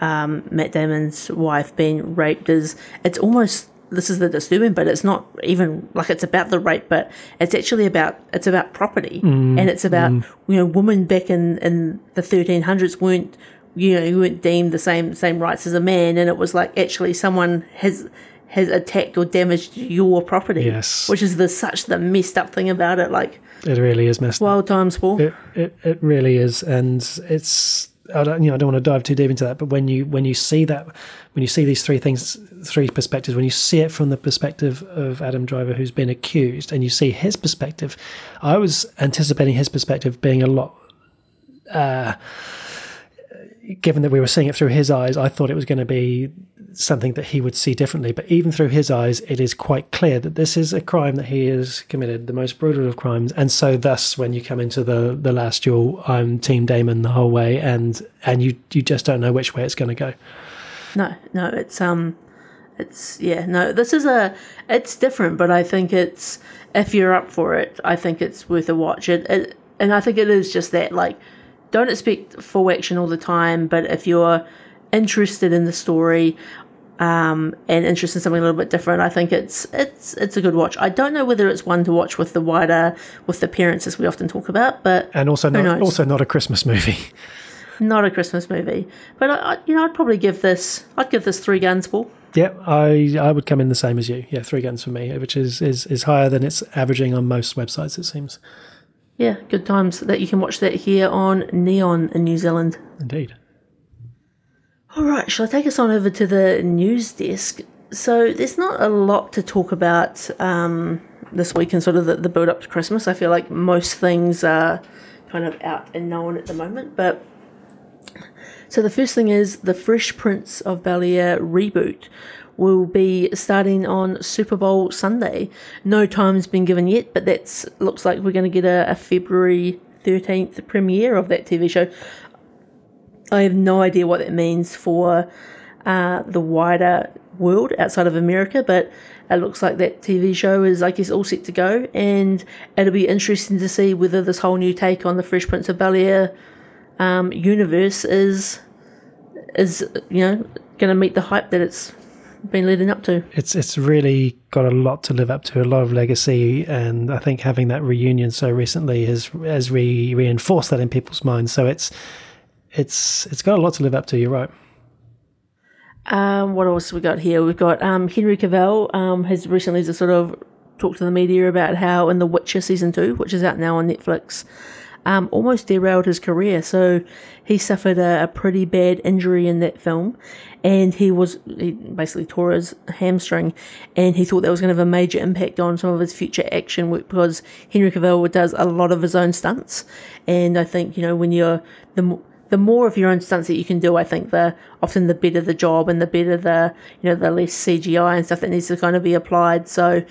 um, Matt Damon's wife being raped is it's almost this is the disturbing but it's not even like it's about the rape but it's actually about it's about property mm, and it's about mm. you know women back in in the 1300s weren't you know you weren't deemed the same same rights as a man and it was like actually someone has has attacked or damaged your property yes which is the such the messed up thing about it like it really is messed up. wild up. times paul it, it, it really is and it's I don't, you know, I don't want to dive too deep into that, but when you when you see that, when you see these three things, three perspectives, when you see it from the perspective of Adam Driver, who's been accused, and you see his perspective, I was anticipating his perspective being a lot. Uh, given that we were seeing it through his eyes, I thought it was going to be something that he would see differently. But even through his eyes, it is quite clear that this is a crime that he has committed, the most brutal of crimes. And so, thus, when you come into the the last duel, I'm Team Damon the whole way, and and you you just don't know which way it's going to go. No, no, it's um, it's yeah, no, this is a it's different, but I think it's if you're up for it, I think it's worth a watch. It, it and I think it is just that like don't expect full action all the time, but if you're interested in the story um, and interested in something a little bit different, I think it's it's it's a good watch. I don't know whether it's one to watch with the wider with the parents as we often talk about, but and also not knows? also not a Christmas movie. Not a Christmas movie, but I, you know I'd probably give this I'd give this three guns, Paul. Yeah, I I would come in the same as you. Yeah, three guns for me, which is is is higher than it's averaging on most websites. It seems. Yeah, good times that you can watch that here on Neon in New Zealand. Indeed. All right, shall I take us on over to the news desk? So there's not a lot to talk about um, this week and sort of the, the build up to Christmas. I feel like most things are kind of out and known at the moment. But so the first thing is the Fresh Prince of Bel Air reboot will be starting on Super Bowl Sunday. No time's been given yet, but that looks like we're going to get a, a February 13th premiere of that TV show. I have no idea what that means for uh, the wider world outside of America, but it looks like that TV show is, I guess, all set to go, and it'll be interesting to see whether this whole new take on the Fresh Prince of Bel Air um, universe is is you know going to meet the hype that it's been leading up to. It's it's really got a lot to live up to, a lot of legacy, and I think having that reunion so recently has has re- reinforced that in people's minds. So it's it's it's got a lot to live up to. You're right. Um, what else we got here? We've got um, Henry Cavill um, has recently just sort of talked to the media about how in The Witcher season two, which is out now on Netflix, um, almost derailed his career. So he suffered a, a, pretty bad injury in that film, and he was he basically tore his hamstring, and he thought that was going to have a major impact on some of his future action work because Henry Cavill does a lot of his own stunts, and I think you know when you're the the more of your own stunts that you can do, I think the often the better the job and the better the you know the less CGI and stuff that needs to kind of be applied. So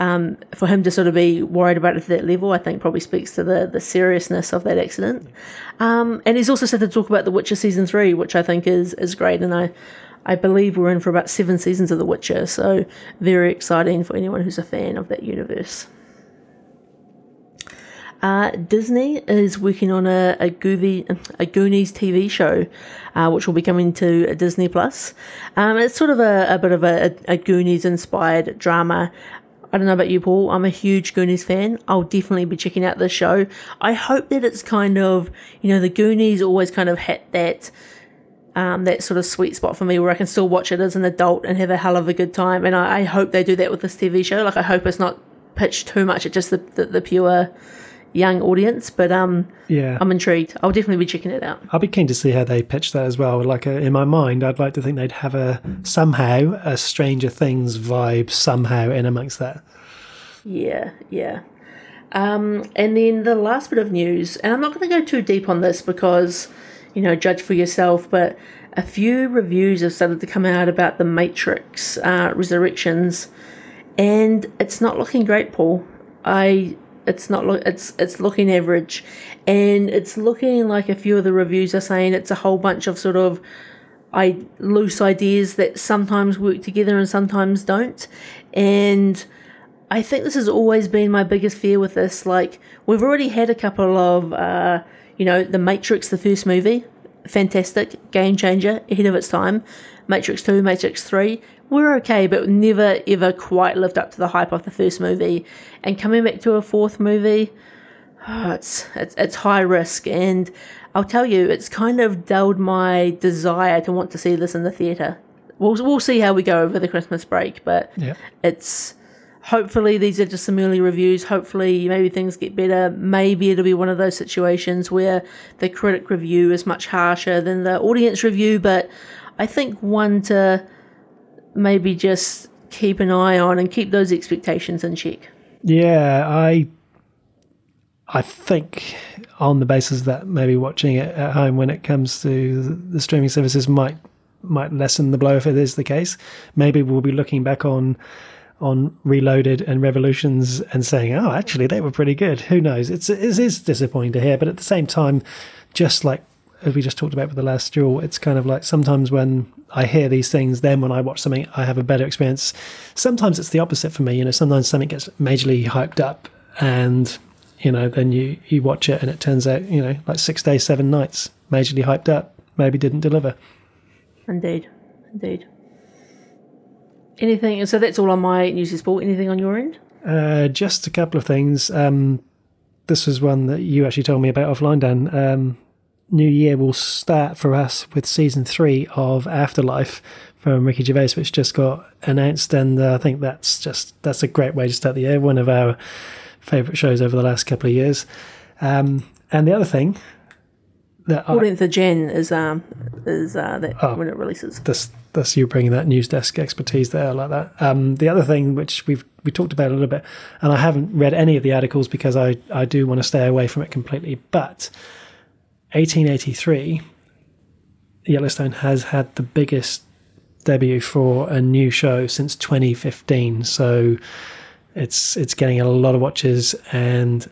um, for him to sort of be worried about it that level, I think probably speaks to the the seriousness of that accident. Um, and he's also said to talk about The Witcher season three, which I think is is great, and I. I believe we're in for about seven seasons of The Witcher, so very exciting for anyone who's a fan of that universe. Uh, Disney is working on a, a, Goofy, a Goonies TV show, uh, which will be coming to Disney Plus. Um, it's sort of a, a bit of a, a Goonies inspired drama. I don't know about you, Paul. I'm a huge Goonies fan. I'll definitely be checking out this show. I hope that it's kind of, you know, the Goonies always kind of had that um, that sort of sweet spot for me where I can still watch it as an adult and have a hell of a good time. And I, I hope they do that with this TV show. Like I hope it's not pitched too much at just the, the, the pure young audience. But um, Yeah. I'm intrigued. I'll definitely be checking it out. I'll be keen to see how they pitch that as well. Like uh, in my mind, I'd like to think they'd have a somehow a Stranger Things vibe somehow in amongst that. Yeah, yeah. Um, and then the last bit of news, and I'm not going to go too deep on this because, you know, judge for yourself, but a few reviews have started to come out about the Matrix uh, Resurrections, and it's not looking great, Paul. I it's not look it's it's looking average, and it's looking like a few of the reviews are saying it's a whole bunch of sort of I loose ideas that sometimes work together and sometimes don't, and I think this has always been my biggest fear with this. Like, we've already had a couple of, uh, you know, The Matrix, the first movie, fantastic, game changer, ahead of its time. Matrix 2, Matrix 3, were okay, but never ever quite lived up to the hype of the first movie. And coming back to a fourth movie, oh, it's, it's, it's high risk. And I'll tell you, it's kind of dulled my desire to want to see this in the theatre. We'll, we'll see how we go over the Christmas break, but Yeah. it's hopefully these are just some early reviews hopefully maybe things get better maybe it'll be one of those situations where the critic review is much harsher than the audience review but i think one to maybe just keep an eye on and keep those expectations in check Yeah, I I think on the basis that maybe watching it at home when it comes to the- streaming services might might lessen the blow if it is the case. Maybe we'll be looking back on on Reloaded and Revolutions and saying, "Oh, actually, they were pretty good." Who knows? It's it is disappointing to hear, but at the same time, just like as we just talked about with the last duel, it's kind of like sometimes when I hear these things, then when I watch something, I have a better experience. Sometimes it's the opposite for me. You know, sometimes something gets majorly hyped up, and you know, then you you watch it and it turns out, you know, like six days, seven nights, majorly hyped up, maybe didn't deliver. indeed indeed anything so that's all on my news is sport anything on your end Uh, just a couple of things. Um, this was one that you actually told me about offline, Dan. Um, New Year will start for us with season three of Afterlife from Ricky Gervais, which just got announced, and uh, I think that's just that's a great way to start the year. One of our favourite shows over the last couple of years. Um, and the other thing that 14th of jan is um is uh that Oh. when it releases that's that's you bringing that news desk expertise there like that. Um, the other thing which we've we talked about a little bit, and I haven't read any of the articles because I I do want to stay away from it completely. But 1883, Yellowstone has had the biggest debut for a new show since 2015. So it's it's getting a lot of watches and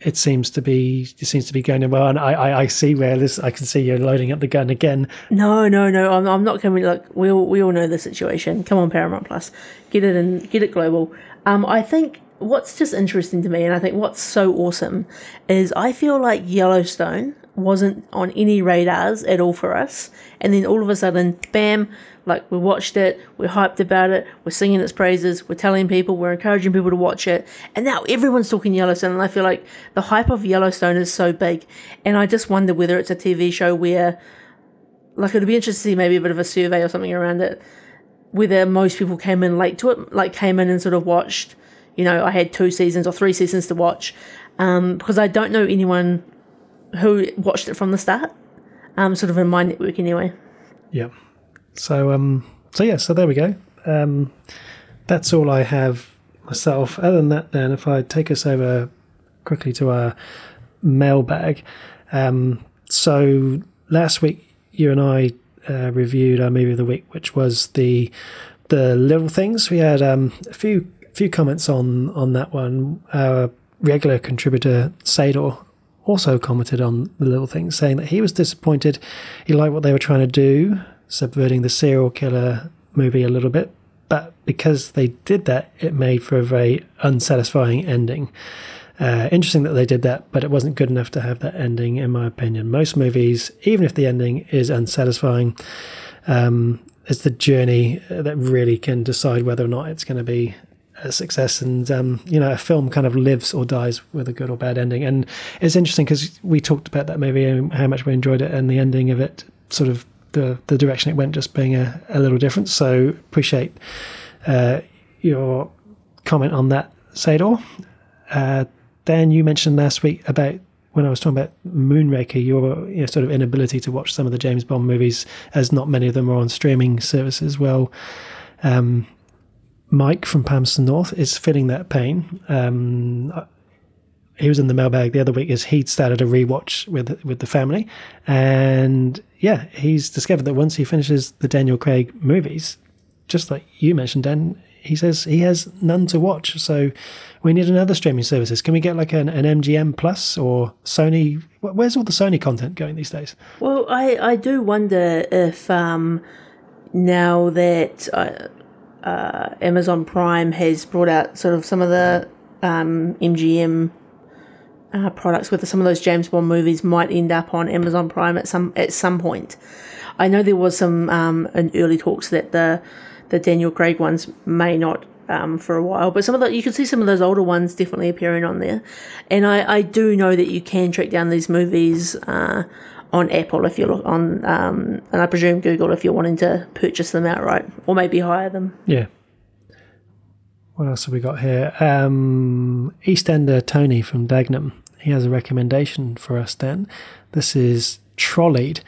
it seems to be it seems to be going well and I, I, I see where this I can see you're loading up the gun again No, no, no. I'm, I'm not coming. Look, we all, we all know the situation. Come on, Paramount Plus, get it and get it global. Um, I think what's just interesting to me, and I think what's so awesome, is I feel like Yellowstone wasn't on any radars at all for us, and then all of a sudden, bam! Like we watched it, we're hyped about it, we're singing its praises, we're telling people, we're encouraging people to watch it, and now everyone's talking Yellowstone. And I feel like the hype of Yellowstone is so big, and I just wonder whether it's a TV show where like it'd be interesting to see maybe a bit of a survey or something around it whether most people came in late to it like came in and sort of watched you know i had two seasons or three seasons to watch um, because i don't know anyone who watched it from the start um, sort of in my network anyway Yeah. So um so yeah, so there we go. Um that's all I have myself. Other than that then if I take us over quickly to our mailbag. Um so last week you and I uh, reviewed our movie of the week, which was the the little things. We had um a few few comments on on that one. Our regular contributor Sador also commented on the little things, saying that he was disappointed. He liked what they were trying to do, subverting the serial killer movie a little bit, but because they did that, it made for a very unsatisfying ending. Uh, interesting that they did that, but it wasn't good enough to have that ending, in my opinion. Most movies, even if the ending is unsatisfying, um, it's the journey that really can decide whether or not it's going to be a success. And um, you know, a film kind of lives or dies with a good or bad ending. And it's interesting because we talked about that movie and how much we enjoyed it, and the ending of it sort of the the direction it went just being a, a little different. So appreciate uh, your comment on that, Sador. Uh, Dan, you mentioned last week about when I was talking about Moonraker, your sort of inability to watch some of the James Bond movies, as not many of them are on streaming services. Well, um, Mike from Palmerston North is feeling that pain. Um, he was in the mailbag the other week as he'd started a rewatch with with the family, and yeah, he's discovered that once he finishes the Daniel Craig movies, just like you mentioned, Dan, he says he has none to watch. So we need another streaming services. Can we get like an, an MGM Plus or Sony? Where's all the Sony content going these days? Well, I, I do wonder if um, now that uh, uh, Amazon Prime has brought out sort of some of the um, MGM uh, products with some of those James Bond movies might end up on Amazon Prime at some at some point. I know there was some um, early talks that the the Daniel Craig ones may not um, for a while, but some of the you can see some of those older ones definitely appearing on there. And I, I do know that you can track down these movies uh, on Apple if you're on, um, and I presume Google if you're wanting to purchase them outright or maybe hire them. Yeah. What else have we got here? Um, EastEnder Tony from Dagenham. He has a recommendation for us, Dan. This is Trolleyed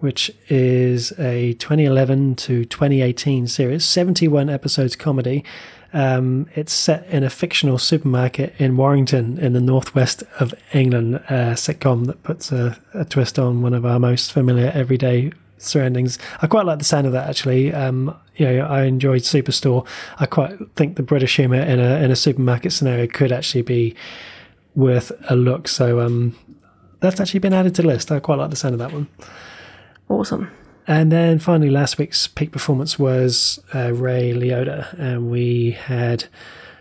which is a 2011 to 2018 series, 71 episodes comedy. Um, it's set in a fictional supermarket in Warrington, in the northwest of England. A sitcom that puts a, a twist on one of our most familiar everyday surroundings. I quite like the sound of that actually. Um, you know, I enjoyed Superstore. I quite think the British humour in a in a supermarket scenario could actually be worth a look. So um, that's actually been added to the list. I quite like the sound of that one. Awesome. And then finally, last week's peak performance was uh, Ray Liotta, and we had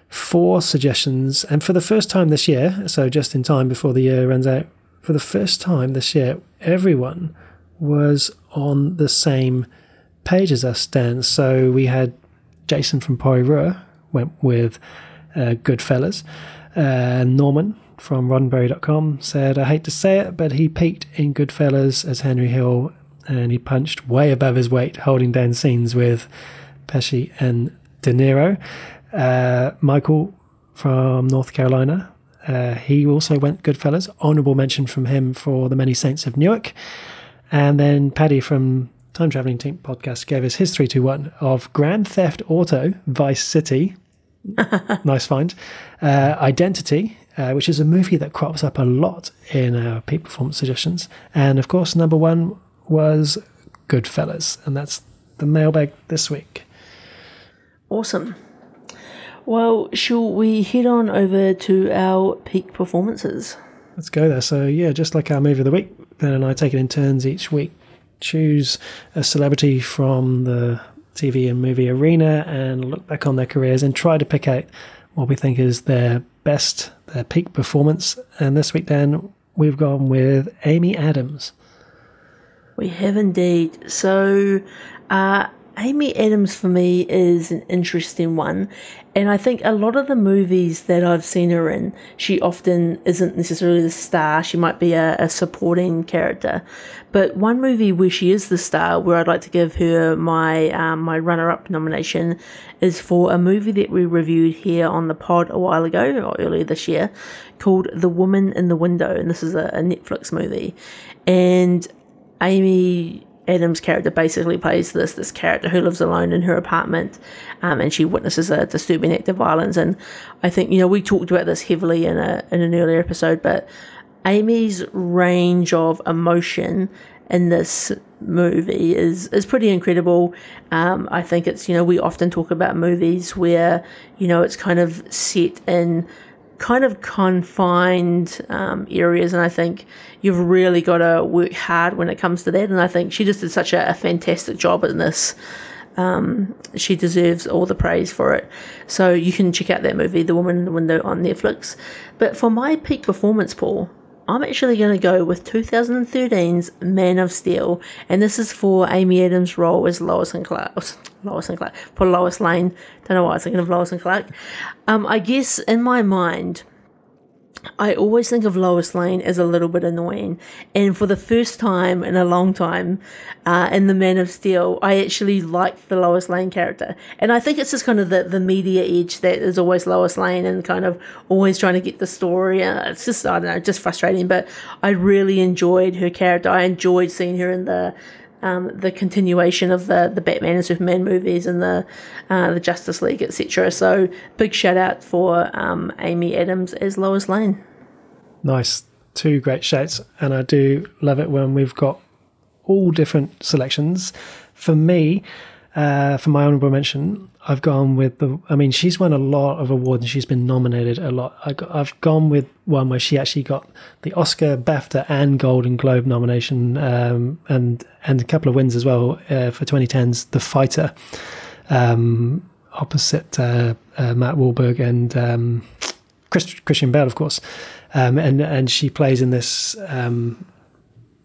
four suggestions. And for the first time this year, so just in time before the year runs out, for the first time this year, everyone was on the same page as us, Dan. So we had Jason from Porirua went with uh, Goodfellas. Uh, Norman from roddenberry.com said, I hate to say it, but he peaked in Goodfellas as Henry Hill and he punched way above his weight, holding down scenes with Pesci and De Niro. Uh, Michael from North Carolina, uh, he also went Goodfellas. Honourable mention from him for The Many Saints of Newark. And then Paddy from Time Traveling Team podcast gave us his 321 of Grand Theft Auto Vice City. nice find. Uh, Identity, uh, which is a movie that crops up a lot in our peak performance suggestions. And of course, number one was Goodfellas, and that's the mailbag this week. Awesome. Well, shall we head on over to our peak performances? Let's go there. So, yeah, just like our movie of the week, Ben and I take it in turns each week. Choose a celebrity from the TV and movie arena and look back on their careers and try to pick out what we think is their best, their peak performance. And this week, Dan, we've gone with Amy Adams. We have indeed. So, uh, Amy Adams for me is an interesting one. And I think a lot of the movies that I've seen her in, she often isn't necessarily the star. She might be a, a, supporting character. But one movie where she is the star, where I'd like to give her my um, my runner up nomination, is for a movie that we reviewed here on the pod a while ago, or earlier this year, called The Woman in the Window. And this is a, a Netflix movie. And Amy Adams' character basically plays this this character who lives alone in her apartment, um, and she witnesses a disturbing act of violence. And I think you know we talked about this heavily in a in an earlier episode, but Amy's range of emotion in this movie is is pretty incredible. Um, I think it's you know we often talk about movies where you know it's kind of set in kind of confined um, areas, and I think you've really got to work hard when it comes to that. And I think she just did such a, a fantastic job in this. Um, she deserves all the praise for it. So you can check out that movie, The Woman in the Window, on Netflix. But for my peak performance, Paul, I'm actually going to go with 2013's Man of Steel, and this is for Amy Adams' role as Lois and Clark. Lois and Clark for Lois Lane. Don't know why I was thinking of Lois and Clark. Um, I guess in my mind, I always think of Lois Lane as a little bit annoying. And for the first time in a long time uh, in The Man of Steel, I actually liked the Lois Lane character. And I think it's just kind of the, the media edge that is always Lois Lane and kind of always trying to get the story. Uh, it's just, I don't know, just frustrating. But I really enjoyed her character. I enjoyed seeing her in the um, the continuation of the the Batman and Superman movies and the uh, the Justice League, etc. So big shout out for um, Amy Adams as Lois Lane. Nice, two great shouts, and I do love it when we've got all different selections. For me, uh, for my honorable mention, I've gone with the. I mean, she's won a lot of awards and she's been nominated a lot. I have gone with one where she actually got the Oscar, BAFTA, and Golden Globe nomination, um, and and a couple of wins as well uh, for 2010's The Fighter, um, opposite uh, uh, Matt Wahlberg and um, Christian Bale, of course, um, and and she plays in this um,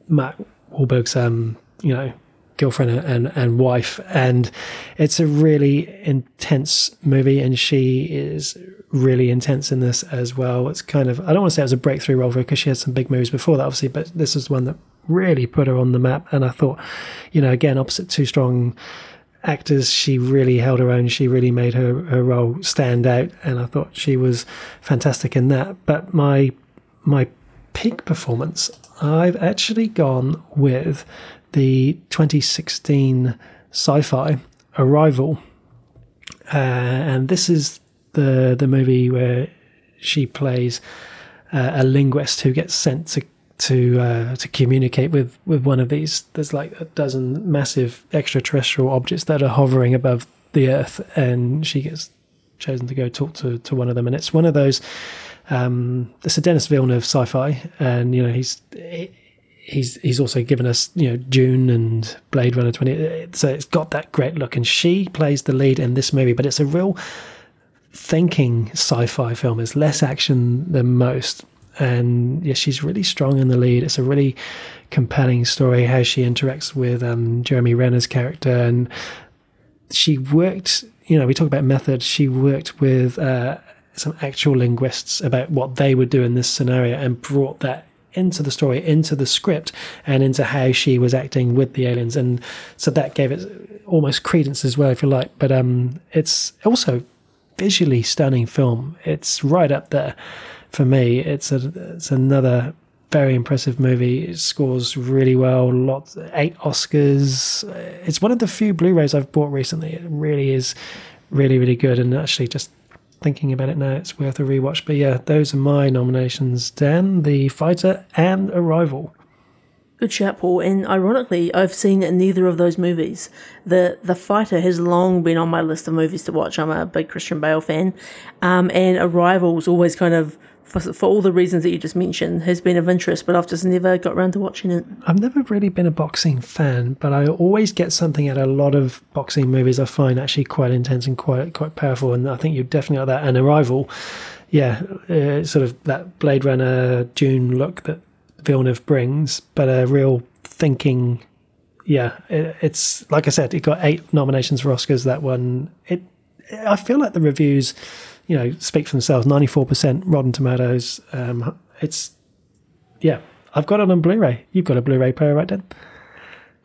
Matt Wahlberg's um, you know girlfriend and, and wife. And it's a really intense movie, and she is really intense in this as well. It's kind of, I don't want to say it was a breakthrough role for her because she had some big movies before that, obviously, but this is one that really put her on the map. And I thought, you know, again, opposite two strong actors, she really held her own. She really made her, her role stand out. And I thought she was fantastic in that. But my, my peak performance, I've actually gone with the 2016 sci-fi Arrival, uh, and this is the the movie where she plays uh, a linguist who gets sent to to uh, to communicate with with one of these. There's like a dozen massive extraterrestrial objects that are hovering above the Earth, and she gets chosen to go talk to to one of them. And it's one of those. Um, it's a Denis Villeneuve sci-fi, and you know he's he's he's also given us you know Dune and Blade Runner 20 so it's got that great look. And she plays the lead in this movie but it's a real thinking sci-fi film. It's less action than most. And yeah she's really strong in the lead. It's a really compelling story how she interacts with um, Jeremy Renner's character. And she worked you know we talk about method. She worked with uh, some actual linguists about what they would do in this scenario and brought that into the story, into the script, and into how she was acting with the aliens, and so that gave it almost credence as well, if you like. But um, it's also visually stunning film. It's right up there for me. It's a it's another very impressive movie. It scores really well. Lots eight Oscars. It's one of the few Blu-rays I've bought recently. It really is really really good and actually just thinking about it now, it's worth a rewatch. But yeah, those are my nominations Dan, The Fighter, and Arrival. Good shout, Paul. And ironically, I've seen neither of those movies. The The Fighter has long been on my list of movies to watch. I'm a big Christian Bale fan. Um, and Arrival's always kind of for, for all the reasons that you just mentioned, has been of interest, but I've just never got around to watching it. I've never really been a boxing fan, but I always get something out of a lot of boxing movies I find actually quite intense and quite quite powerful. And I think you're definitely got that. And Arrival, yeah, uh, sort of that Blade Runner Dune look that Villeneuve brings, but a real thinking. Yeah, it, it's like I said, it got eight nominations for Oscars. That one, it. I feel like the reviews you know, speak for themselves. Ninety four percent Rotten Tomatoes. Um, it's yeah. I've got it on Blu-ray. You've got a Blu-ray player, right, Dan?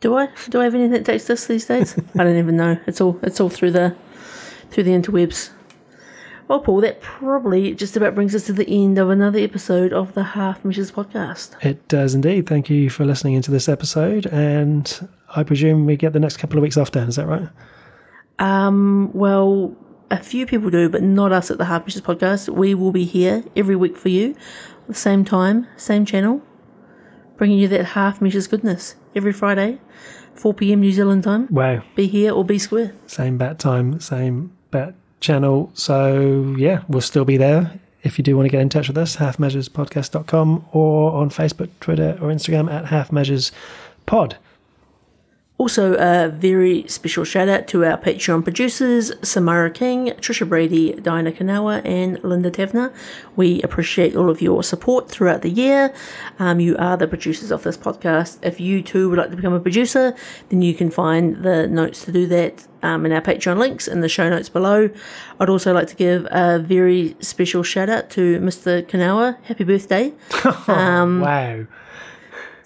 Do I? Do I have anything that takes this these days? I don't even know. It's all it's all through the through the interwebs. Well, Paul, that probably just about brings us to the end of another episode of the Half Measures podcast. It does indeed. Thank you for listening into this episode, and I presume we get the next couple of weeks off, Dan. Is that right? Um. Well, a few people do, but not us at the Half Measures podcast. We will be here every week for you, the same time, same channel, bringing you that Half Measures goodness every Friday, 4 p.m. New Zealand time. Wow. Be here or be square. Same bat time, same bat channel. So, yeah, we'll still be there. If you do want to get in touch with us, halfmeasurespodcast.com or on Facebook, Twitter, or Instagram at halfmeasurespod. Also, a very special shout out to our Patreon producers, Samara King, Trisha Brady, Diana Kanawa, and Linda Tavner. We appreciate all of your support throughout the year. Um, you are the producers of this podcast. If you too would like to become a producer, then you can find the notes to do that um, in our Patreon links in the show notes below. I'd also like to give a very special shout out to Mr. Kanawa. Happy birthday. Um, wow.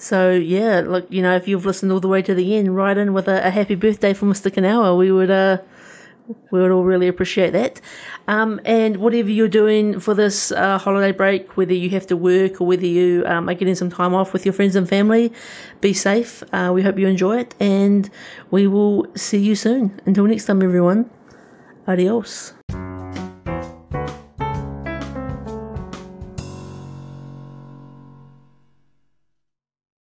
So yeah, look, you know, if you've listened all the way to the end, write in with a, a happy birthday for Mr. Kanawa. We would uh we would all really appreciate that. Um, and whatever you're doing for this uh, holiday break, whether you have to work or whether you um, are getting some time off with your friends and family, be safe. Uh, we hope you enjoy it, and we will see you soon. Until next time, everyone. Adios.